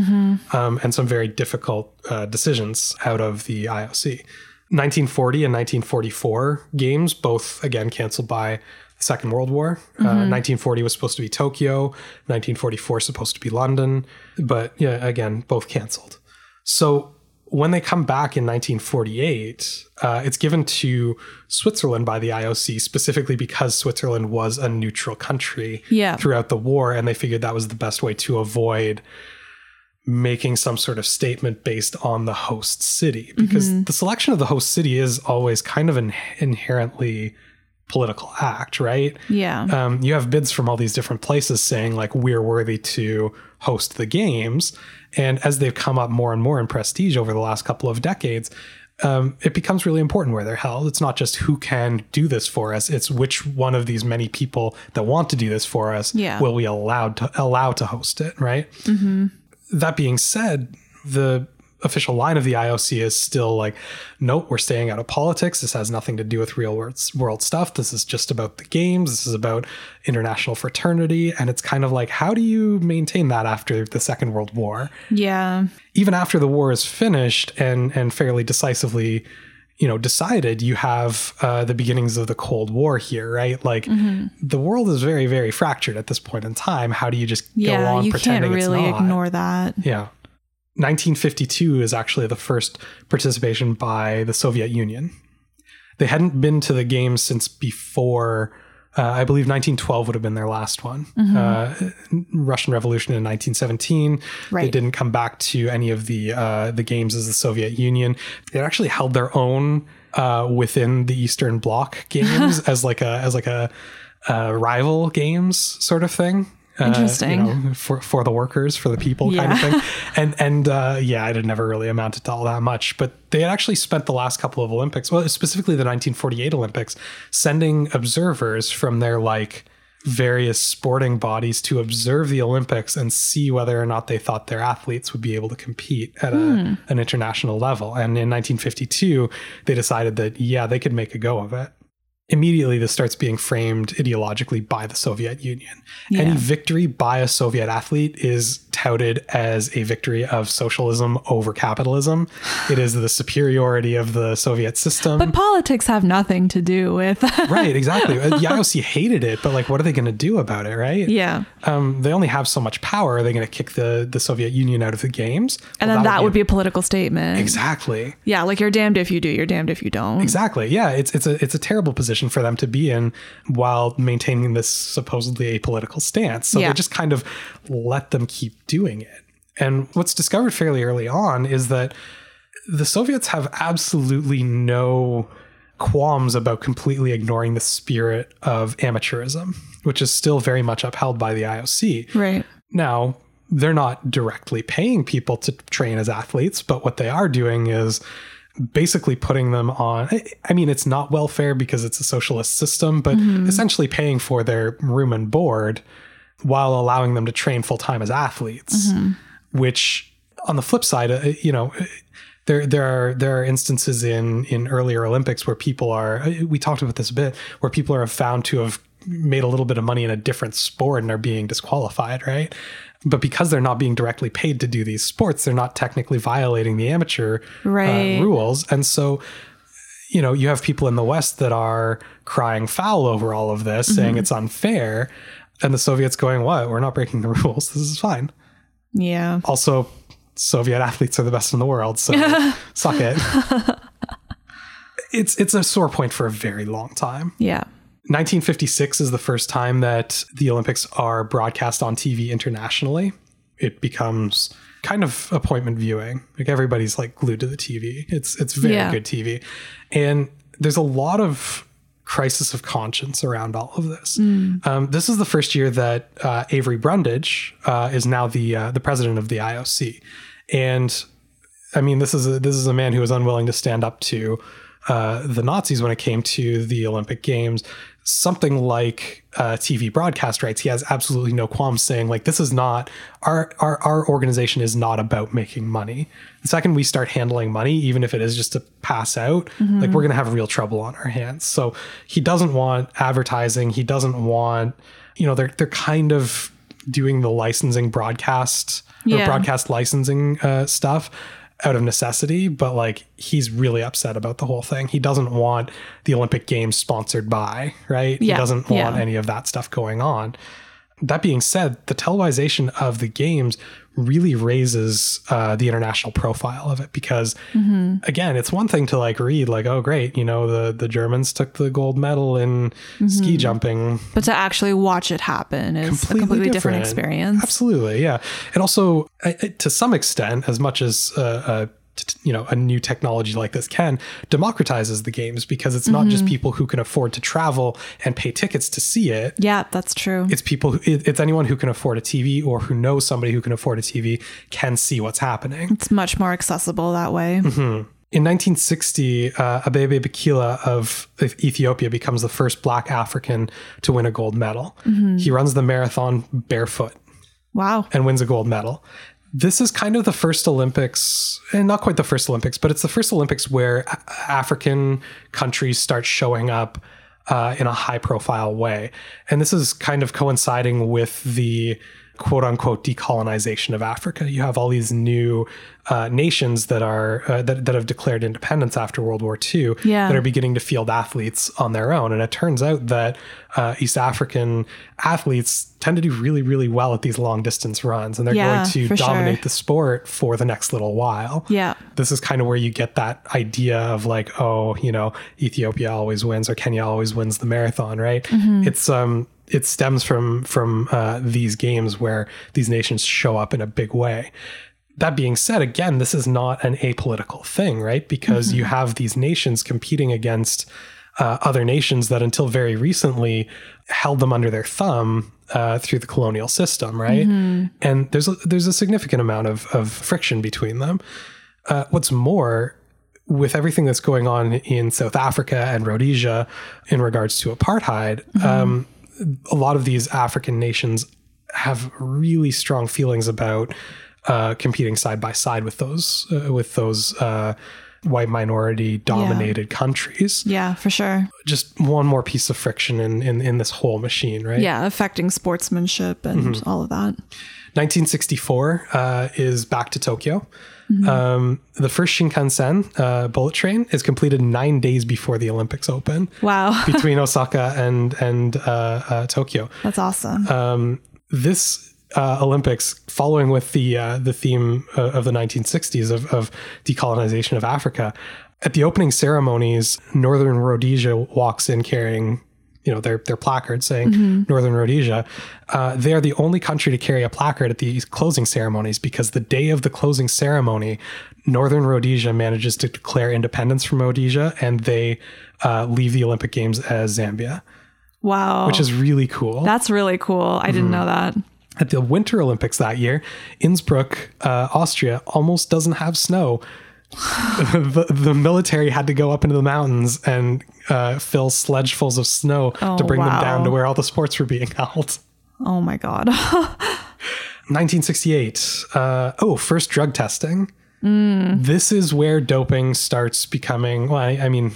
um, and some very difficult uh, decisions out of the IOC. 1940 and 1944 games, both again canceled by the Second World War. Uh, 1940 was supposed to be Tokyo, 1944 supposed to be London, but yeah, again, both canceled. So when they come back in 1948, uh, it's given to Switzerland by the IOC specifically because Switzerland was a neutral country Yeah. throughout the war, and they figured that was the best way to avoid making some sort of statement based on the host city because the selection of the host city is always kind of an inherently political act, right? Yeah. um, you have bids from all these different places saying like we're worthy to host the games. And as they've come up more and more in prestige over the last couple of decades um, it becomes really important where they're held. It's not just who can do this for us it's which one of these many people that want to do this for us Yeah. will we allowed to allow to host it right? That being said, the official line of the IOC is still like, nope, we're staying out of politics. This has nothing to do with real world, world stuff. This is just about the games. This is about international fraternity. And it's kind of like, how do you maintain that after the Second World War? yeah. Even after the war is finished and and fairly decisively, you know, decided, you have uh, the beginnings of the Cold War here, right? Like the world is very, very fractured at this point in time. How do you just go Yeah. on You can't pretending really it's not? ignore that. Yeah. 1952 is actually the first participation by the Soviet Union. They hadn't been to the games since before, uh, I believe 1912 would have been their last one. Uh, Russian Revolution in 1917. They didn't come back to any of the uh, the games as the Soviet Union. They actually held their own uh, within the Eastern Bloc games as like a as like a uh, rival games sort of thing. Uh, you Interesting. know, for for the workers, for the people, kind of thing. And and uh, yeah, it had never really amounted to all that much. But they had actually spent the last couple of Olympics, well, specifically the 1948 Olympics, sending observers from their like various sporting bodies to observe the Olympics and see whether or not they thought their athletes would be able to compete at a, an international level. And in 1952, they decided that yeah, they could make a go of it. Immediately this starts being framed ideologically by the Soviet Union. Yeah. Any victory by a Soviet athlete is touted as a victory of socialism over capitalism. it is the superiority of the Soviet system. But politics have nothing to do with. right, exactly. Uh, The IOC hated it, but like, what are they going to do about it, right? yeah. Um, they only have so much power. Are they going to kick the, the Soviet Union out of the games? And Well, then that would be a political statement. exactly. Yeah, like you're damned if you do, you're damned if you don't. Exactly. Yeah, it's it's a it's a terrible position for them to be in while maintaining this supposedly apolitical stance. So Yeah. they just kind of let them keep doing it. And what's discovered fairly early on is that the Soviets have absolutely no qualms about completely ignoring the spirit of amateurism, which is still very much upheld by the IOC. Right. Now, they're not directly paying people to train as athletes, but what they are doing is basically putting them on. I mean, it's not welfare because it's a socialist system, but mm-hmm. essentially paying for their room and board while allowing them to train full time as athletes, mm-hmm. which on the flip side, uh, you know, there there are there are instances in in earlier Olympics where people are uh, we talked about this a bit where people are found to have made a little bit of money in a different sport and are being disqualified, right? But because they're not being directly paid to do these sports, they're not technically violating the amateur uh, rules, and so you know you have people in the West that are crying foul over all of this, saying it's unfair, and the Soviets going, "What? We're not breaking the rules. This is fine." Yeah. also Soviet athletes are the best in the world, so suck it. it's it's a sore point for a very long time. Yeah. 1956 is the first time that the Olympics are broadcast on TV internationally. It becomes kind of appointment viewing. Like everybody's like glued to the TV. It's it's very Yeah. good TV. And there's a lot of crisis of conscience around all of this. Um, this is the first year that uh, Avery Brundage uh, is now the uh, the president of the IOC, and I mean this is a, this is a man who was unwilling to stand up to uh, the Nazis when it came to the Olympic Games. Something like uh, TV broadcast rights, he has absolutely no qualms saying like this is not our our our organization is not about making money. The second we start handling money, even if it is just to pass out, like we're gonna have real trouble on our hands. So he doesn't want advertising. He doesn't want you know they're they're kind of doing the licensing broadcast or broadcast licensing uh, stuff out of necessity, but like he's really upset about the whole thing. He doesn't want the Olympic Games sponsored by, right? He doesn't want yeah. any of that stuff going on. That being said, the televisation of the games really raises uh, the international profile of it because, Mm-hmm. again, it's one thing to like read like, oh, great, you know, the the Germans took the gold medal in ski jumping But to actually watch it happen is a completely different, experience. Absolutely, yeah. And also, I- I- to some extent, as much as uh, uh, t- you know, a new technology like this can democratizes the games because it's not Mm-hmm. just people who can afford to travel and pay tickets to see it. Yeah, that's true. It's people. Who, it's anyone who can afford a TV or who knows somebody who can afford a TV can see what's happening. It's much more accessible that way. Mm-hmm. In 1960, uh, Abebe Bikila of Ethiopia becomes the first Black African to win a gold medal. He runs the marathon barefoot. Wow. and wins a gold medal. This is kind of the first Olympics, and not quite the first Olympics, but it's the first Olympics where African countries start showing up uh, in a high profile way. And this is kind of coinciding with the quote unquote decolonization of Africa. You have all these new uh, nations that are uh, that, that have declared independence after World War II Yeah. that are beginning to field athletes on their own. And it turns out that uh, East African athletes tend to do really, really well at these long distance runs, and they're Yeah, going to for sure. dominate the sport for the next little while. Yeah. This is kind of where you get that idea of like, oh, you know, Ethiopia always wins or Kenya always wins the marathon, right? Mm-hmm. It's um it stems from from uh, these games where these nations show up in a big way. That being said, again, this is not an apolitical thing, right? Because you have these nations competing against uh, other nations that until very recently held them under their thumb uh, through the colonial system, right? And there's a, there's a significant amount of, of friction between them. Uh, what's more, with everything that's going on in South Africa and Rhodesia in regards to apartheid, um, a lot of these African nations have really strong feelings about uh, competing side by side with those uh, with those uh, white minority dominated countries. Yeah, for sure. Just one more piece of friction in, in, in this whole machine, right? Yeah, affecting sportsmanship and Mm-hmm. all of that. 1964 uh, is back to Tokyo. Um, the first Shinkansen uh, bullet train is completed nine days before the Olympics open Wow. between Osaka and and uh, uh, Tokyo. That's awesome. Uh, This uh, Olympics, following with the uh, the theme uh, of the 1960s of, of decolonization of Africa, at the opening ceremonies, Northern Rhodesia walks in carrying you know their their placard saying Northern Rhodesia. Uh, they are the only country to carry a placard at these closing ceremonies because the day of the closing ceremony, Northern Rhodesia manages to declare independence from Rhodesia and they uh, leave the Olympic Games as Zambia, wow. which is really cool. That's really cool. I didn't Mm-hmm. know that. At the Winter Olympics that year, Innsbruck, uh, Austria, almost doesn't have snow. the, the military had to go up into the mountains and uh, fill sledgefuls of snow to Oh, bring them down to where all the sports were being held. Oh my God. 1968. Uh, oh, first drug testing. This is where doping starts becoming. Well, I, I mean,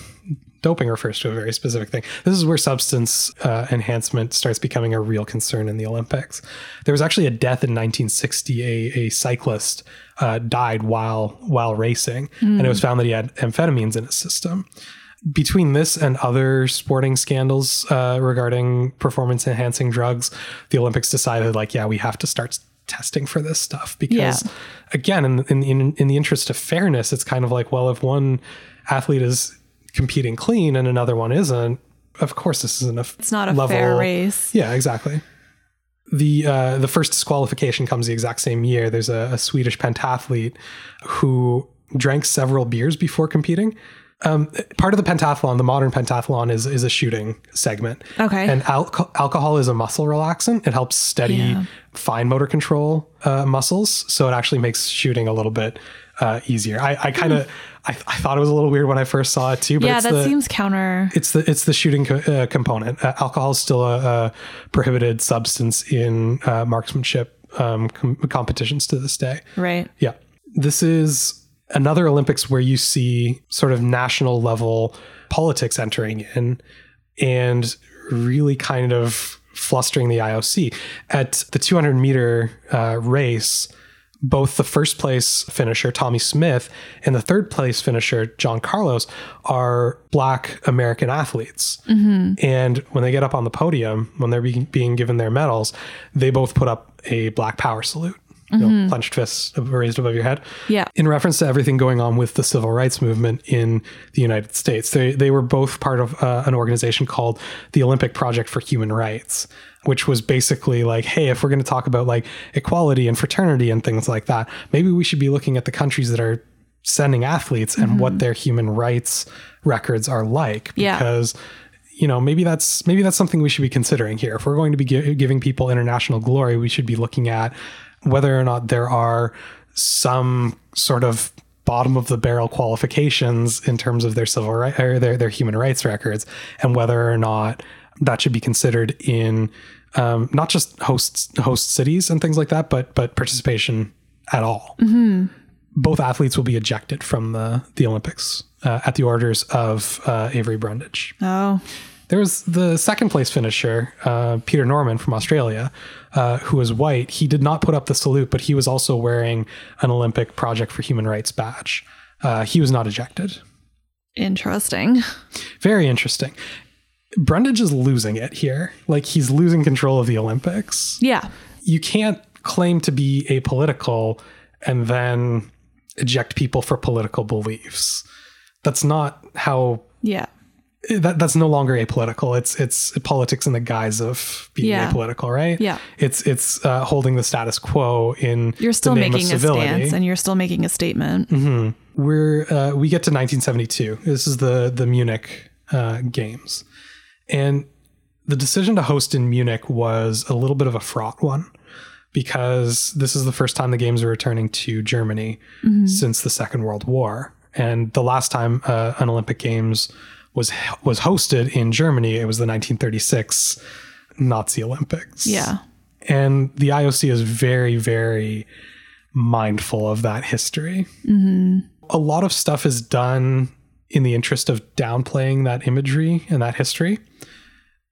doping refers to a very specific thing. This is where substance uh, enhancement starts becoming a real concern in the Olympics. There was actually a death in 1960. A, a cyclist uh, died while while racing, and it was found that he had amphetamines in his system. Between this and other sporting scandals uh, regarding performance enhancing drugs, the Olympics decided, like, yeah, we have to start testing for this stuff because Yeah. again in, in in in the interest of fairness it's kind of like well if one athlete is competing clean and another one isn't of course this isn't a It's not a fair race. yeah exactly the uh, the first disqualification comes the exact same year there's a, a swedish pentathlete who drank several beers before competing um, part of the pentathlon the modern pentathlon is is a shooting segment Okay. and alco- alcohol is a muscle relaxant. It helps steady Yeah. fine motor control uh, muscles, so it actually makes shooting a little bit uh, easier. I, I kind of I, I thought it was a little weird when I first saw it too, but yeah, that the seems counter. it's the it's the shooting co- uh, component. Uh, alcohol is still a, a prohibited substance in uh, marksmanship um, com- competitions to this day. Right. Yeah. This is another Olympics where you see sort of national level politics entering in and really kind of flustering the IOC. At the 200 meter uh, race, both the first place finisher, Tommie Smith, and the third place finisher, John Carlos, are Black American athletes. Mm-hmm. And when they get up on the podium, when they're being, being given their medals, they both put up a Black Power salute. You know, clenched fists raised above your head. Yeah. In reference to everything going on with the civil rights movement in the United States, they they were both part of uh, an organization called the Olympic Project for Human Rights, which was basically like, hey, if we're going to talk about like equality and fraternity and things like that, maybe we should be looking at the countries that are sending athletes and what their human rights records are like, Yeah. because you know maybe that's maybe that's something we should be considering here if we're going to be gi- giving people international glory we should be looking at whether or not there are some sort of bottom of the barrel qualifications in terms of their civil right or their, their human rights records and whether or not that should be considered in um, not just host host cities and things like that but but participation at all. Both athletes will be ejected from the the olympics uh, at the orders of uh, avery brundage. Oh, there was the second place finisher, uh, Peter Norman from Australia, uh, who was white. He did not put up the salute, but he was also wearing an Olympic Project for Human Rights badge. Uh, he was not ejected. interesting. Very interesting. Brundage is losing it here. Like he's losing control of the Olympics. Yeah. You can't claim to be apolitical and then eject people for political beliefs. That's not how Yeah. That that's no longer apolitical. It's it's politics in the guise of being Yeah. apolitical, right? Yeah. It's it's uh, holding the status quo in You're still the name making of a stance and you're still making a statement. We're uh, we get to 1972. This is the the Munich uh, games, and the decision to host in Munich was a little bit of a fraught one because this is the first time the games are returning to Germany since the Second World War, and the last time uh, an Olympic Games was was hosted in Germany, it was the 1936 Nazi Olympics. Yeah. and the IOC is very very mindful of that history. a lot of stuff is done in the interest of downplaying that imagery and that history,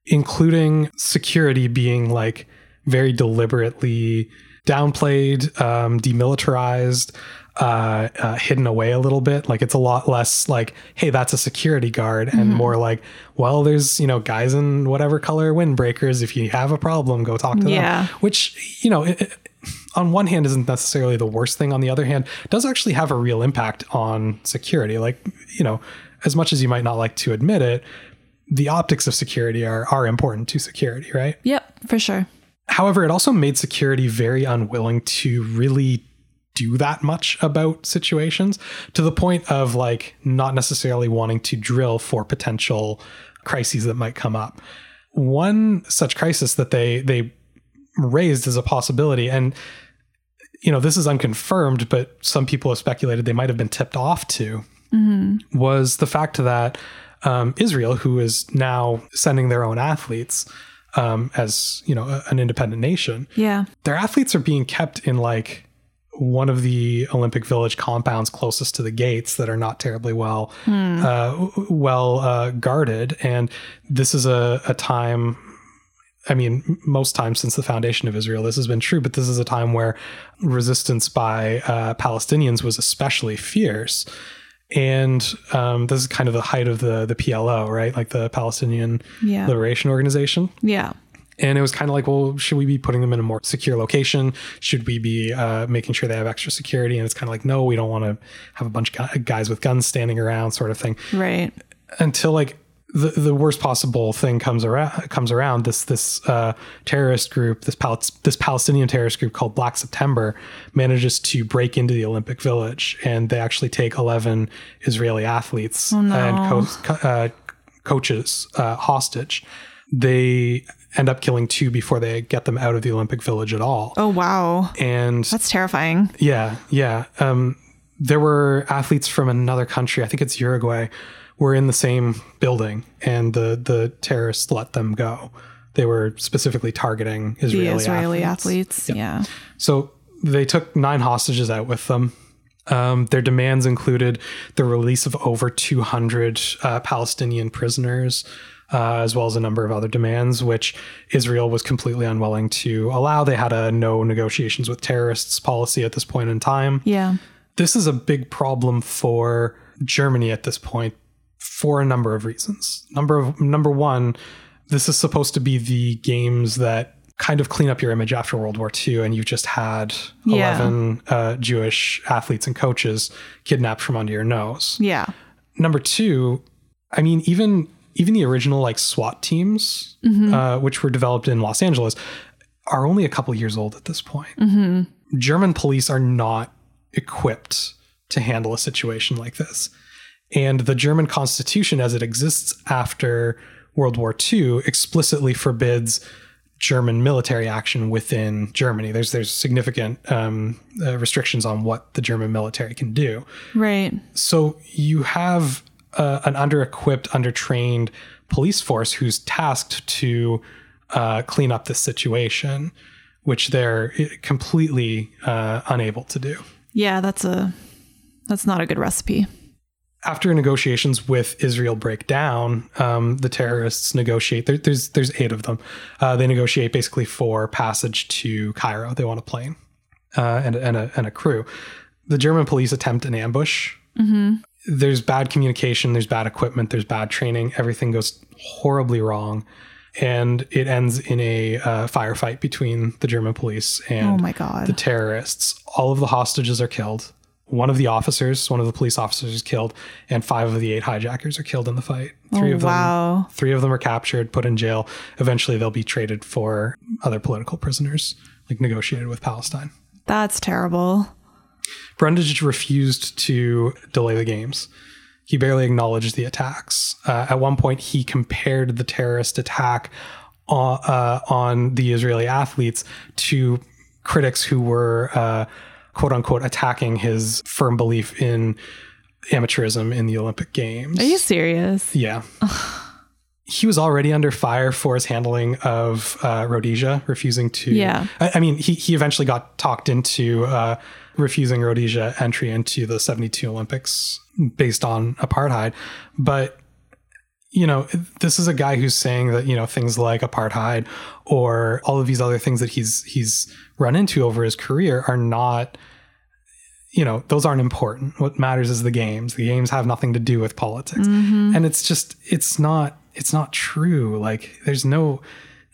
including security being like very deliberately downplayed, um, demilitarized, uh, uh, hidden away a little bit. Like it's a lot less like, hey, that's a security guard, and more like, well, there's you know guys in whatever color windbreakers. If you have a problem, go talk to Yeah. them. Which you know. It, it- on one hand isn't necessarily the worst thing on the other hand does actually have a real impact on security like you know as much as you might not like to admit it the optics of security are are important to security right Yep, for sure. However, it also made security very unwilling to really do that much about situations to the point of like not necessarily wanting to drill for potential crises that might come up. One such crisis that they they raised as a possibility and you know this is unconfirmed but some people have speculated they might have been tipped off to was the fact that um, Israel, who is now sending their own athletes um, as you know a- an independent nation, Yeah. their athletes are being kept in like one of the Olympic Village compounds closest to the gates that are not terribly well uh, well uh, guarded, and this is a, a time. I mean, most times since the foundation of Israel, this has been true, but this is a time where resistance by uh, Palestinians was especially fierce. And um, this is kind of the height of the the PLO, right? Like the Palestinian Yeah. Liberation Organization. Yeah. And it was kind of like, well, should we be putting them in a more secure location? Should we be uh, making sure they have extra security? And it's kind of like, no, we don't want to have a bunch of guys with guns standing around, sort of thing. Right. Until like the the worst possible thing comes around comes around. This this uh, terrorist group, this Pal- this Palestinian terrorist group called Black September, manages to break into the Olympic Village, and they actually take eleven Israeli athletes and co- co- uh, coaches uh, hostage. They end up killing two before they get them out of the Olympic Village at all. Oh wow. And That's terrifying. yeah, yeah. Um, there were athletes from another country, I think it's Uruguay, were in the same building, and the the terrorists let them go. They were specifically targeting The Israeli, Israeli athletes. athletes. Yeah. So they took nine hostages out with them. Um, their demands included the release of over 200 uh, Palestinian prisoners, uh, as well as a number of other demands, which Israel was completely unwilling to allow. They had a no negotiations with terrorists policy at this point in time. Yeah. This is a big problem for Germany at this point for a number of reasons. Number of number one, this is supposed to be the games that kind of clean up your image after World War II, and you've just had Yeah. 11 uh, Jewish athletes and coaches kidnapped from under your nose. Yeah. Number two, I mean, even even the original like SWAT teams, uh, which were developed in Los Angeles, are only a couple years old at this point. German police are not equipped to handle a situation like this. And the German constitution, as it exists after World War II, explicitly forbids German military action within Germany. There's there's significant um, uh, restrictions on what the German military can do. Right. So you have uh, an under-equipped, under-trained police force who's tasked to uh, clean up this situation, which they're eh, completely uh, unable to do. Yeah, that's a that's not a good recipe. After negotiations with Israel break down, um, the terrorists negotiate. There, there's there's eight of them. Uh, they negotiate basically for passage to Cairo. They want a plane uh, and, and a and a crew. The German police attempt an ambush. There's bad communication. There's bad equipment. There's bad training. Everything goes horribly wrong, and it ends in a uh, firefight between the German police and Oh my god. the terrorists. All of the hostages are killed. One of the officers, one of the police officers is killed, and five of the eight hijackers are killed in the fight. Three oh of them wow. three of them are captured, put in jail. Eventually they'll be traded for other political prisoners, like negotiated with Palestine. That's terrible. Brundage refused to delay the games. He barely acknowledged the attacks. Uh, at one point, he compared the terrorist attack on, uh, on the Israeli athletes to critics who were, uh, quote unquote, attacking his firm belief in amateurism in the Olympic Games. Are you serious? Yeah. he was already under fire for his handling of uh, Rhodesia, refusing to. Yeah. I, I mean, he he eventually got talked into uh, refusing Rhodesia entry into the '72 Olympics based on apartheid, but you know, this is a guy who's saying that you know things like apartheid or all of these other things that he's he's run into over his career are not you know those aren't important. What matters is the games. The games have nothing to do with politics. Mm-hmm. And it's just it's not it's not true. Like there's no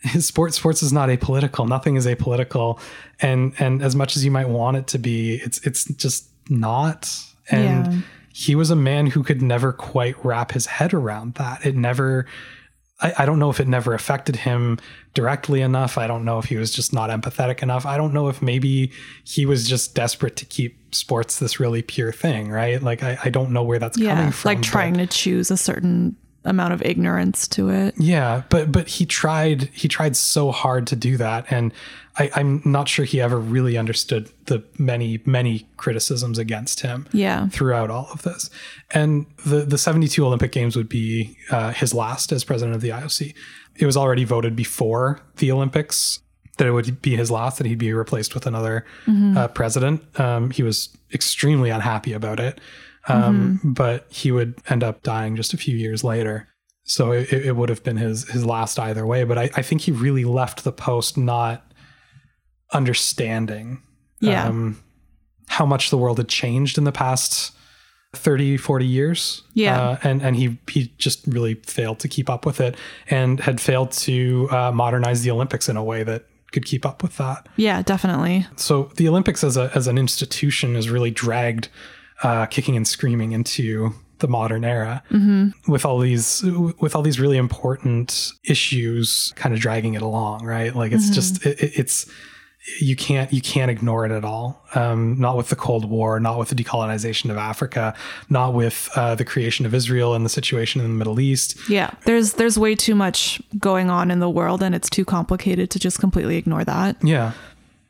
sports sports is not apolitical nothing is apolitical and and as much as you might want it to be it's it's just not and Yeah. he was a man who could never quite wrap his head around that it never I, I don't know if it never affected him directly enough. I don't know if he was just not empathetic enough. I don't know if maybe he was just desperate to keep sports this really pure thing, right? Like I, I don't know where that's Yeah. coming from. Like trying to choose a certain amount of ignorance to it. yeah, but but he tried he tried so hard to do that, and I, I'm not sure he ever really understood the many many criticisms against him. Yeah. throughout all of this. And the the 72 Olympic Games would be uh, his last as president of the IOC. It was already voted before the Olympics that it would be his last, that he'd be replaced with another uh, president. Um, he was extremely unhappy about it, um, but he would end up dying just a few years later. So it, it would have been his his last either way. But I, I think he really left the post not understanding Yeah. um, how much the world had changed in the past 30 40 years Yeah. uh, and and he he just really failed to keep up with it and had failed to uh, modernize the olympics in a way that could keep up with that Yeah, definitely. so the olympics as a as an institution is really dragged uh, kicking and screaming into the modern era with all these with all these really important issues kind of dragging it along right like it's just it, it- it's you can't you can't ignore it at all um, not with the cold war not with the decolonization of africa not with uh, the creation of israel and the situation in the middle east Yeah. There's there's way too much going on in the world and it's too complicated to just completely ignore that. Yeah.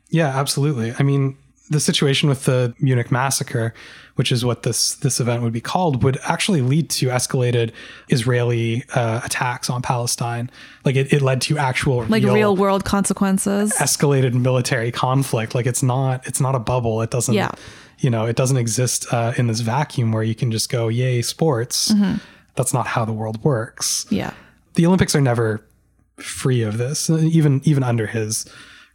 Yeah, absolutely. I mean, the situation with the Munich massacre, which is what this this event would be called, would actually lead to escalated Israeli uh, attacks on Palestine. Like it, it led to actual Like real world consequences. escalated military conflict. Like it's not it's not a bubble. It doesn't Yeah. you know it doesn't exist uh, in this vacuum where you can just go yay sports. Mm-hmm. That's not how the world works Yeah. the Olympics are never free of this, even even under his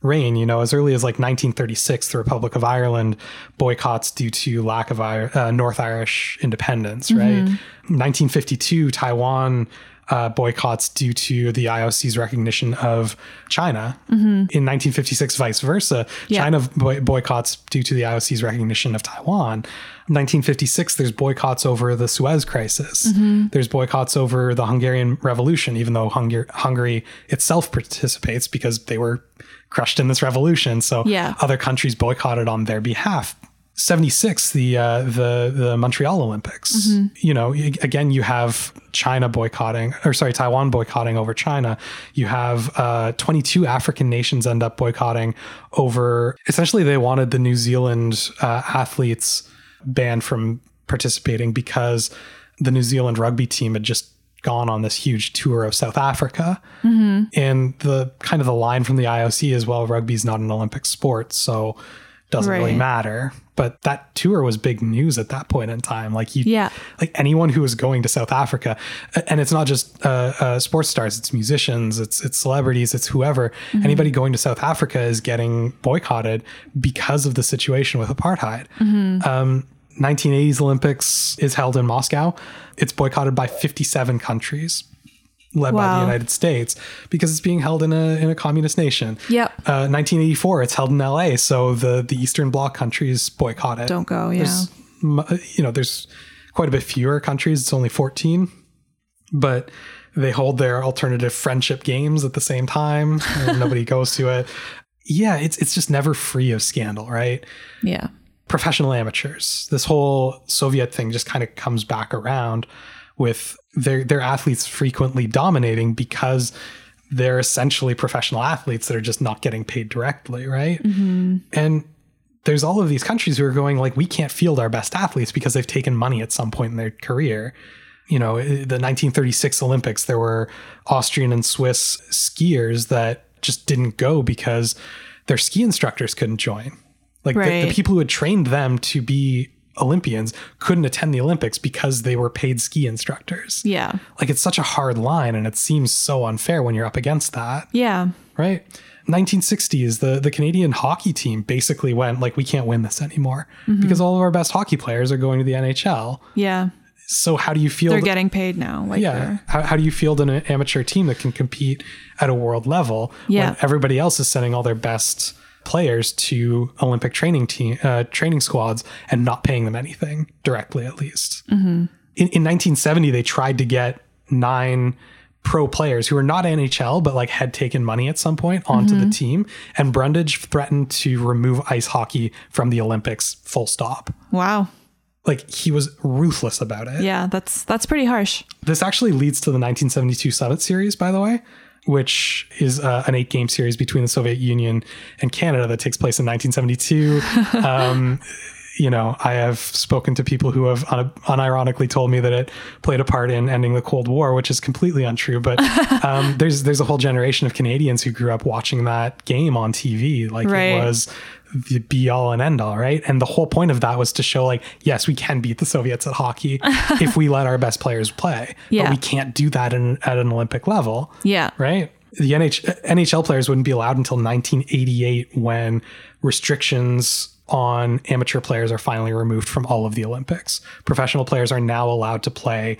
reign. You know, as early as like 1936, the Republic of Ireland boycotts due to lack of uh, North Irish independence. Right, 1952, Taiwan. Uh, boycotts due to the IOC's recognition of China. In 1956, vice versa, Yeah. China boy- boycotts due to the IOC's recognition of Taiwan. 1956, there's boycotts over the Suez Crisis. There's boycotts over the Hungarian Revolution, even though Hungar- Hungary itself participates because they were crushed in this revolution. So Yeah. other countries boycotted on their behalf. 76 the uh, the the Montreal Olympics you know again you have China boycotting or sorry Taiwan boycotting over China you have uh, 22 African nations end up boycotting over essentially they wanted the New Zealand uh, athletes banned from participating because the New Zealand rugby team had just gone on this huge tour of South Africa. And the kind of the line from the IOC is well rugby's not an Olympic sport so it doesn't really matter. But that tour was big news at that point in time. Like you Yeah. like anyone who was going to South Africa and it's not just uh, uh, sports stars it's musicians it's it's celebrities it's whoever. Anybody going to South Africa is getting boycotted because of the situation with apartheid. Um, 1980s Olympics is held in Moscow. It's boycotted by 57 countries, led by the United States, because it's being held in a in a communist nation. Yep. Uh, 1984, it's held in LA, so the the Eastern Bloc countries boycott it. Don't go. Yeah. There's, you know, there's quite a bit fewer countries. It's only 14, but they hold their alternative friendship games at the same time. and nobody goes to it. Yeah, it's it's just never free of scandal, right? Yeah. Professional amateurs. This whole Soviet thing just kind of comes back around with their their athletes frequently dominating because they're essentially professional athletes that are just not getting paid directly, right? Mm-hmm. And there's all of these countries who are going like we can't field our best athletes because they've taken money at some point in their career. you know, eh, the 1936 Olympics, there were Austrian and Swiss skiers that just didn't go because their ski instructors couldn't join. Like the, the people who had trained them to be Olympians couldn't attend the Olympics because they were paid ski instructors. Yeah. Like it's such a hard line and it seems so unfair when you're up against that, Yeah. right? 1960s, the, the Canadian hockey team basically went like, we can't win this anymore Mm-hmm. because all of our best hockey players are going to the NHL. Yeah. So how do you feel? They're that- getting paid now. Like yeah. How, how do you field an amateur team that can compete at a world level Yeah. when everybody else is sending all their best players to Olympic training team uh, training squads and not paying them anything directly, at least? Mm-hmm. In, in 1970, they tried to get nine pro players who were not NHL but like had taken money at some point onto Mm-hmm. the team, and Brundage threatened to remove ice hockey from the Olympics. Full stop. Wow. Like he was ruthless about it. Yeah, that's that's pretty harsh. This actually leads to the 1972 Summit Series, by the way, which is uh, an eight game series between the Soviet Union and Canada that takes place in 1972. um, you know, I have spoken to people who have un- unironically told me that it played a part in ending the Cold War, which is completely untrue. But um, there's there's a whole generation of Canadians who grew up watching that game on TV, like Right. it was the be all and end all, right? And the whole point of that was to show, like, yes, we can beat the Soviets at hockey if we let our best players play. Yeah. But we can't do that in, at an Olympic level, Yeah. right? The NH- NHL players wouldn't be allowed until 1988 when restrictions on amateur players are finally removed from all of the Olympics. Professional players are now allowed to play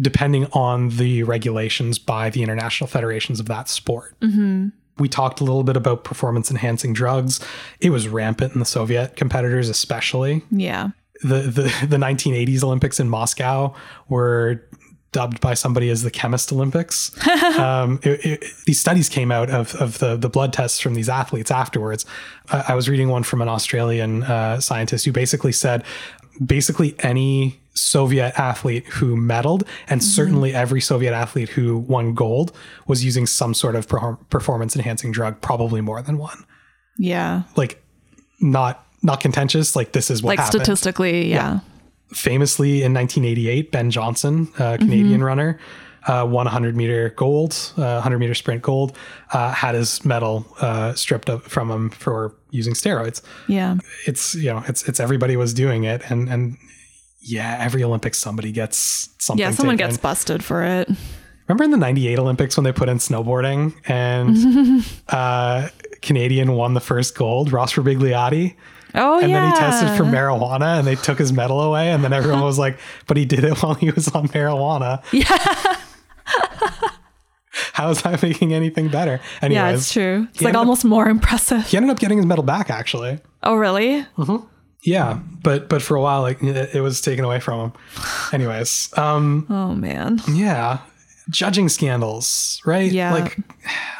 depending on the regulations by the international federations of that sport. Mm-hmm. We talked a little bit about performance enhancing drugs. It was rampant in the Soviet competitors, especially Yeah. the the the 1980s Olympics in Moscow were dubbed by somebody as the chemist Olympics. um, it- it- these studies came out of, of the, the blood tests from these athletes afterwards. I, I was reading one from an Australian uh, scientist who basically said basically any Soviet athlete who medaled, and certainly every Soviet athlete who won gold, was using some sort of per- performance enhancing drug, probably more than one. Yeah. Like, not not contentious. Like this is what Like happened statistically, yeah. famously in 1988, Ben Johnson, a Canadian runner, uh, won 100 meter gold, uh, 100 meter sprint gold, uh, had his medal uh, stripped up from him for using steroids. Yeah. It's you know, it's it's everybody was doing it, and and yeah, every Olympics somebody gets something. Yeah. Someone taken. gets busted for it. Remember in the 98 Olympics when they put in snowboarding and uh, Canadian won the first gold, Ross Rebagliati? Oh and yeah. then he tested for marijuana and they took his medal away and then everyone was like but he did it while he was on marijuana Yeah. how is that making anything better anyways Yeah, it's true. It's like ended up- almost more impressive. he ended up getting his medal back actually Oh really? Yeah but but for a while like it, it was taken away from him anyways um Oh man. yeah judging scandals right Yeah. like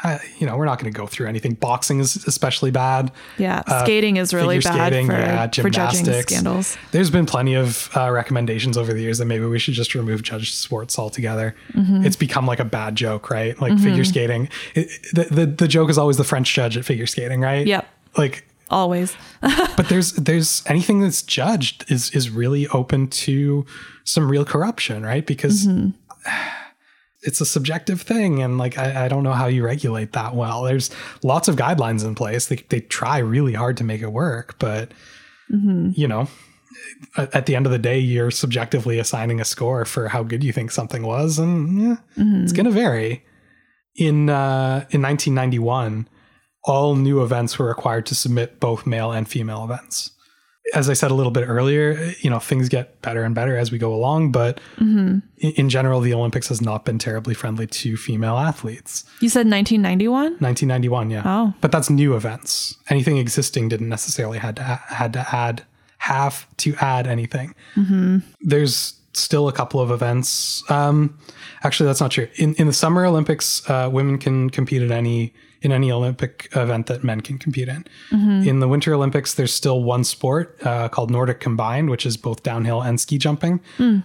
I, you know we're not going to go through anything boxing is especially bad Yeah. Skating is really Uh, bad skating, for, yeah, for judging scandals. There's been plenty of uh, recommendations over the years that maybe we should just remove judge sports altogether. Mm-hmm. It's become like a bad joke, right? Like figure skating. It, the, the the joke is always the French judge at figure skating, right? Yep. Like, Always. but there's there's anything that's judged is is really open to some real corruption, right? Because. Mm-hmm. It's a subjective thing, and like I, I don't know how you regulate that well. There's lots of guidelines in place. They they try really hard to make it work, but Mm-hmm. you know, at at the end of the day, you're subjectively assigning a score for how good you think something was, and yeah, Mm-hmm. it's going to vary. In uh, in 1991, all new events were required to submit both male and female events. As I said a little bit earlier, you know, things get better and better as we go along, but Mm-hmm. in, general, the Olympics has not been terribly friendly to female athletes. You said 1991? 1991, yeah. Oh. But that's new events. Anything existing didn't necessarily had to had to add have to add anything. There's still a couple of events. Um, actually, that's not true. In in the Summer Olympics, uh, women can compete at any in any Olympic event that men can compete in. In the Winter Olympics, there's still one sport uh, called Nordic Combined, which is both downhill and ski jumping.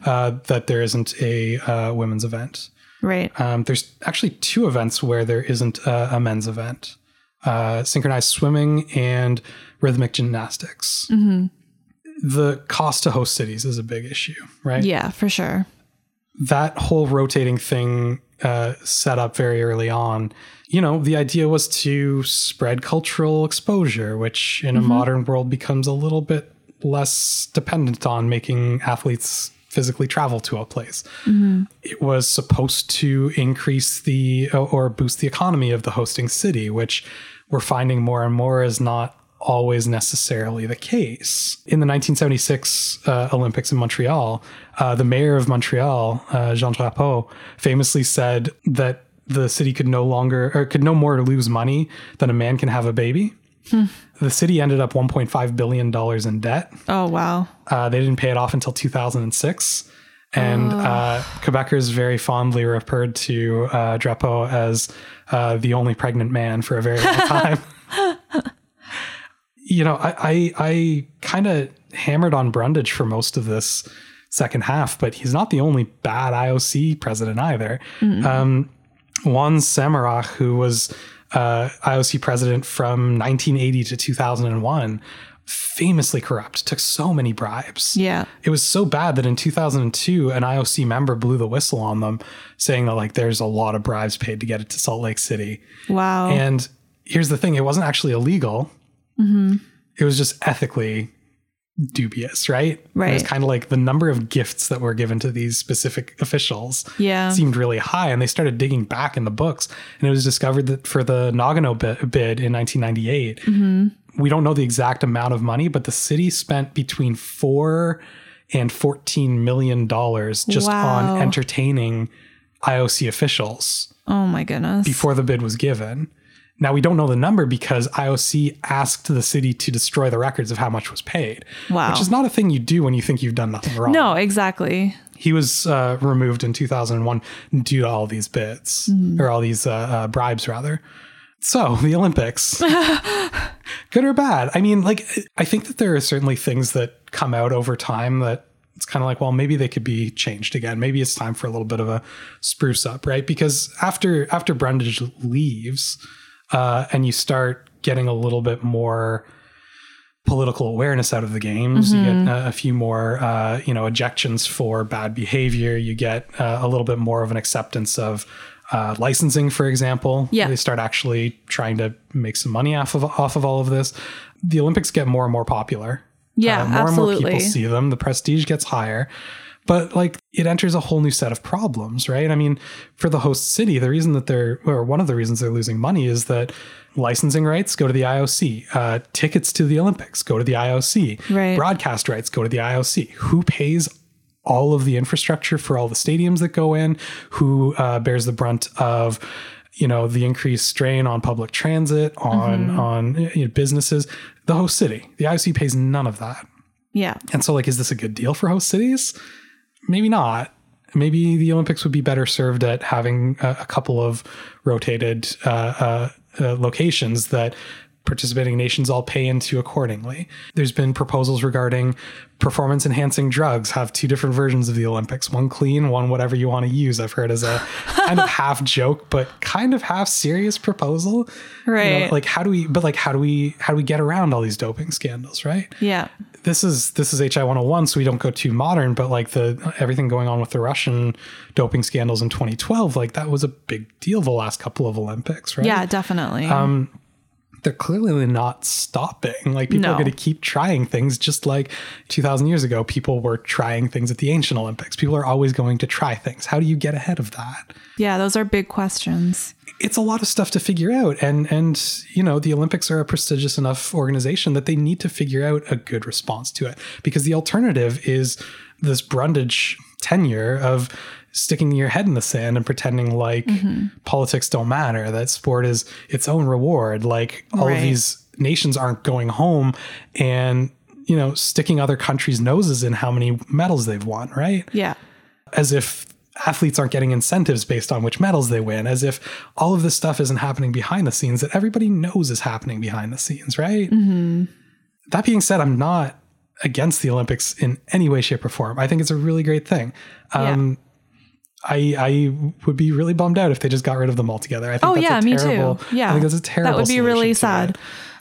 Uh, that there isn't a uh, women's event. Right. Um, there's actually two events where there isn't a, a men's event uh, synchronized swimming and rhythmic gymnastics. The cost to host cities is a big issue, right? Yeah, for sure. That whole rotating thing uh, set up very early on, you know, the idea was to spread cultural exposure, which in a modern world becomes a little bit less dependent on making athletes physically travel to a place. It was supposed to increase the or boost the economy of the hosting city, which we're finding more and more is not always necessarily the case. In the 1976 uh, Olympics in Montreal, uh, the mayor of Montreal, uh, Jean Drapeau, famously said that the city could no longer or could no more lose money than a man can have a baby. The city ended up 1.5 billion dollars in debt. Oh wow. Uh, they didn't pay it off until 2006. And uh, Quebecers very fondly referred to uh, Drapeau as uh, the only pregnant man for a very long time. You know, I I, I kind of hammered on Brundage for most of this second half, but he's not the only bad IOC president either. Um, Juan Samaranch, who was uh, IOC president from 1980 to 2001, famously corrupt, took so many bribes. Yeah. It was so bad that in 2002, an IOC member blew the whistle on them, saying that like there's a lot of bribes paid to get it to Salt Lake City. Wow. And here's the thing: it wasn't actually illegal. It was just ethically dubious, right? It was Right. kind of like the number of gifts that were given to these specific officials Yeah. seemed really high, and they started digging back in the books, and it was discovered that for the Nagano bid, bid in 1998, Mm-hmm. we don't know the exact amount of money, but the city spent between four and 14 million dollars just Wow. on entertaining IOC officials oh my goodness. before the bid was given. Now we don't know the number because IOC asked the city to destroy the records of how much was paid. Wow. Which is not a thing you do when you think you've done nothing wrong. no, exactly. He was uh, removed in 2001 due to all these bids or all these uh, uh, bribes, rather. So the Olympics, good or bad? I mean, like, I think that there are certainly things that come out over time that it's kind of like, well, maybe they could be changed again. Maybe it's time for a little bit of a spruce up, right? Because after after Brundage leaves, uh, and you start getting a little bit more political awareness out of the games. You get uh, a few more, uh, you know, ejections for bad behavior. You get uh, a little bit more of an acceptance of uh, licensing, for example. Yeah. they start actually trying to make some money off of off of all of this. The Olympics get more and more popular. Yeah, Uh, more and more people see them. The prestige gets higher. But like it enters a whole new set of problems, right? I mean, for the host city, the reason that they're, or one of the reasons they're losing money is that licensing rights go to the IOC, uh, tickets to the Olympics go to the IOC, Right. broadcast rights go to the IOC. Who pays all of the infrastructure for all the stadiums that go in? Who uh, bears the brunt of you know the increased strain on public transit, on on you know, businesses? The host city, the IOC pays none of that. Yeah. And so, like, is this a good deal for host cities? Maybe not. Maybe the Olympics would be better served at having a, a couple of rotated uh, uh, uh, locations that participating nations all pay into accordingly. There's been proposals regarding performance enhancing drugs, have two different versions of the Olympics one clean, one whatever you want to use. I've heard as a kind of half joke, but kind of half serious proposal. You know, Right. like, how do we, but like, how do we, how do we get around all these doping scandals, right? Yeah. this is this is HI 101 so we don't go too modern but like the everything going on with the Russian doping scandals in 2012 like that was a big deal the last couple of Olympics right Yeah, definitely. Um, they're clearly not stopping. Like people are going to keep trying things just like 2000 years ago people were trying things at the ancient Olympics. People are always going to try things. How do you get ahead of that? Yeah, those are big questions. it's a lot of stuff to figure out and and you know the olympics are a prestigious enough organization that they need to figure out a good response to it. Because the alternative is this brundage tenure of sticking your head in the sand and pretending like politics don't matter that sport is its own reward like all of these nations aren't going home and you know sticking other countries noses in how many medals they've won right Yeah. as if athletes aren't getting incentives based on which medals they win, as if all of this stuff isn't happening behind the scenes that everybody knows is happening behind the scenes, right? That being said, I'm not against the Olympics in any way, shape, or form. I think it's a really great thing. Um, I I would be really bummed out if they just got rid of them altogether. I think Oh that's yeah, a me too. Yeah. I think that's a terrible. That would be really sad. it.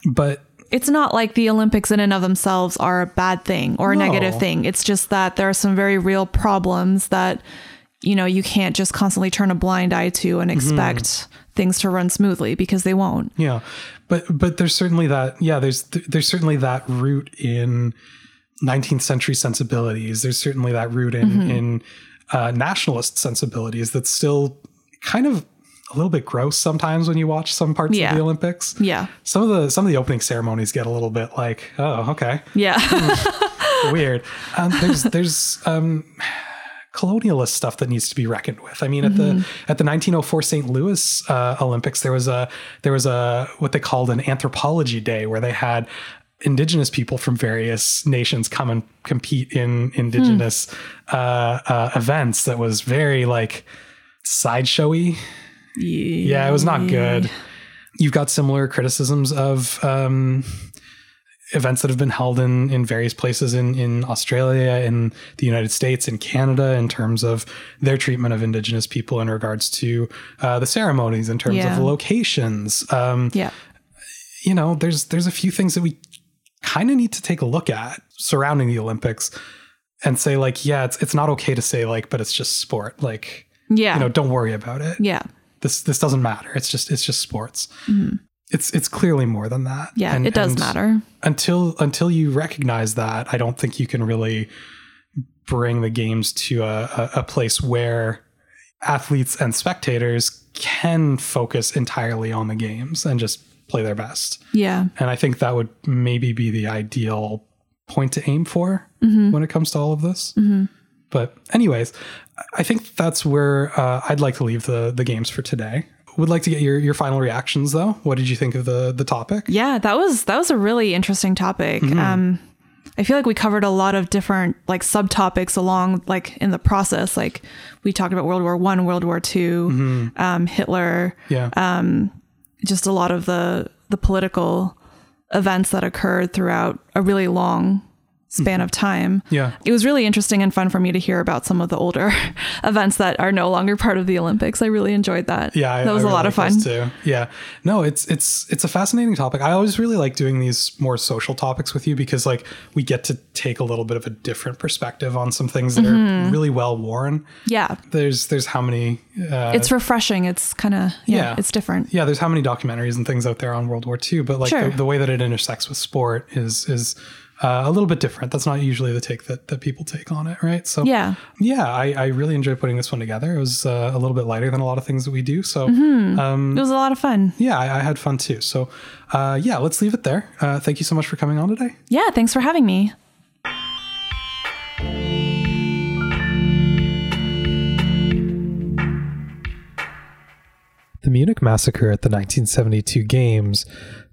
But It's not like the Olympics in and of themselves are a bad thing or a No. negative thing. It's just that there are some very real problems that you know, you can't just constantly turn a blind eye to and mm-hmm. expect things to run smoothly because they won't. Yeah, but but there's certainly that. Yeah, there's there's certainly that root in 19th century sensibilities. There's certainly that root in mm-hmm. in uh, nationalist sensibilities that's still kind of a little bit gross sometimes when you watch some parts Yeah. of the Olympics. Yeah. Some of the some of the opening ceremonies get a little bit like, oh, okay, Yeah. weird. Um, there's there's um, colonialist stuff that needs to be reckoned with. I mean, at the at the 1904 St. Louis uh, Olympics, there was a there was a what they called an anthropology day where they had indigenous people from various nations come and compete in indigenous uh, uh, events. That was very like sideshowy. Yeah, it was not good. You've got similar criticisms of um, events that have been held in in various places in in Australia, in the United States, in Canada, in terms of their treatment of Indigenous people in regards to uh, the ceremonies, in terms Yeah. of locations. Um, yeah. you know, there's there's a few things that we kind of need to take a look at surrounding the Olympics and say like, yeah, it's it's not okay to say like, but it's just sport. Like, Yeah. you know, don't worry about it yeah. this this doesn't matter. It's just it's just sports. It's it's clearly more than that. Mm-hmm. Yeah. And- it does matter. Until until you recognize that, I don't think you can really bring the games to a, a, a place where athletes and spectators can focus entirely on the games and just play their best. Yeah. And I think that would maybe be the ideal point to aim for when it comes to all of this. But, anyways, I think that's where uh, I'd like to leave the the games for today. Would like to get your your final reactions though. What did you think of the the topic? Yeah, that was that was a really interesting topic. Um I feel like we covered a lot of different like subtopics along like in the process. Like we talked about World War One, World War 2 um, Hitler, Yeah. Just a lot of the the political events that occurred throughout a really long span of time. Yeah. It was really interesting and fun for me to hear about some of the older events that are no longer part of the Olympics. I really enjoyed that. Yeah, I, that was I a really lot of fun. Too. Yeah, no, it's it's it's a fascinating topic. I always really like doing these more social topics with you because like we get to take a little bit of a different perspective on some things that Mm-hmm. are really well worn. Yeah. There's there's how many uh, It's refreshing. It's kind of yeah, Yeah. it's different. yeah, there's how many documentaries and things out there on World War II, but like Sure. the, the way that it intersects with sport is is uh, a little bit different. That's not usually the take that, that people take on it, right? So Yeah. yeah, I, I really enjoyed putting this one together. It was uh, a little bit lighter than a lot of things that we do, so It was a lot of fun. yeah, I, I had fun too. So uh, yeah, let's leave it there. Uh, thank you so much for coming on today. Yeah, thanks for having me. The Munich massacre at the 1972 Games,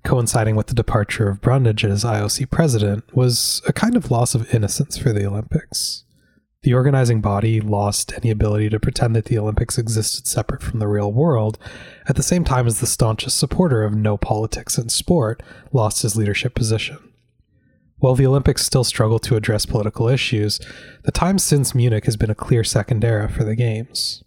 coinciding with the departure of Brundage as IOC president, was a kind of loss of innocence for the Olympics. The organizing body lost any ability to pretend that the Olympics existed separate from the real world, at the same time as the staunchest supporter of no politics in sport lost his leadership position. While the Olympics still struggle to address political issues, the time since Munich has been a clear second era for the Games.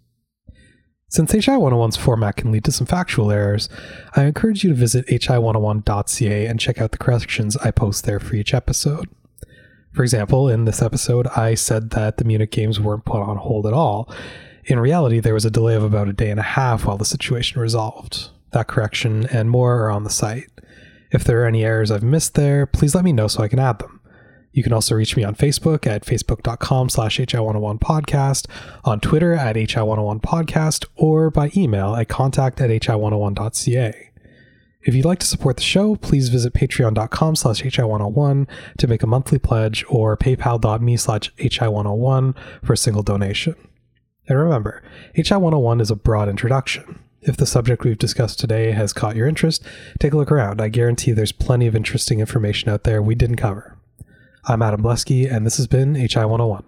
Since HI 101's format can lead to some factual errors, I encourage you to visit hi101.ca and check out the corrections I post there for each episode. For example, in this episode, I said that the Munich Games weren't put on hold at all. In reality, there was a delay of about a day and a half while the situation resolved. That correction and more are on the site. If there are any errors I've missed there, please let me know so I can add them. You can also reach me on Facebook at facebook.com slash hi101podcast, on Twitter at hi101podcast, or by email at contact at hi101.ca. If you'd like to support the show, please visit patreon.com slash hi101 to make a monthly pledge or paypal.me slash hi101 for a single donation. And remember, hi101 is a broad introduction. If the subject we've discussed today has caught your interest, take a look around. I guarantee there's plenty of interesting information out there we didn't cover. I'm Adam Blusky, and this has been HI 101.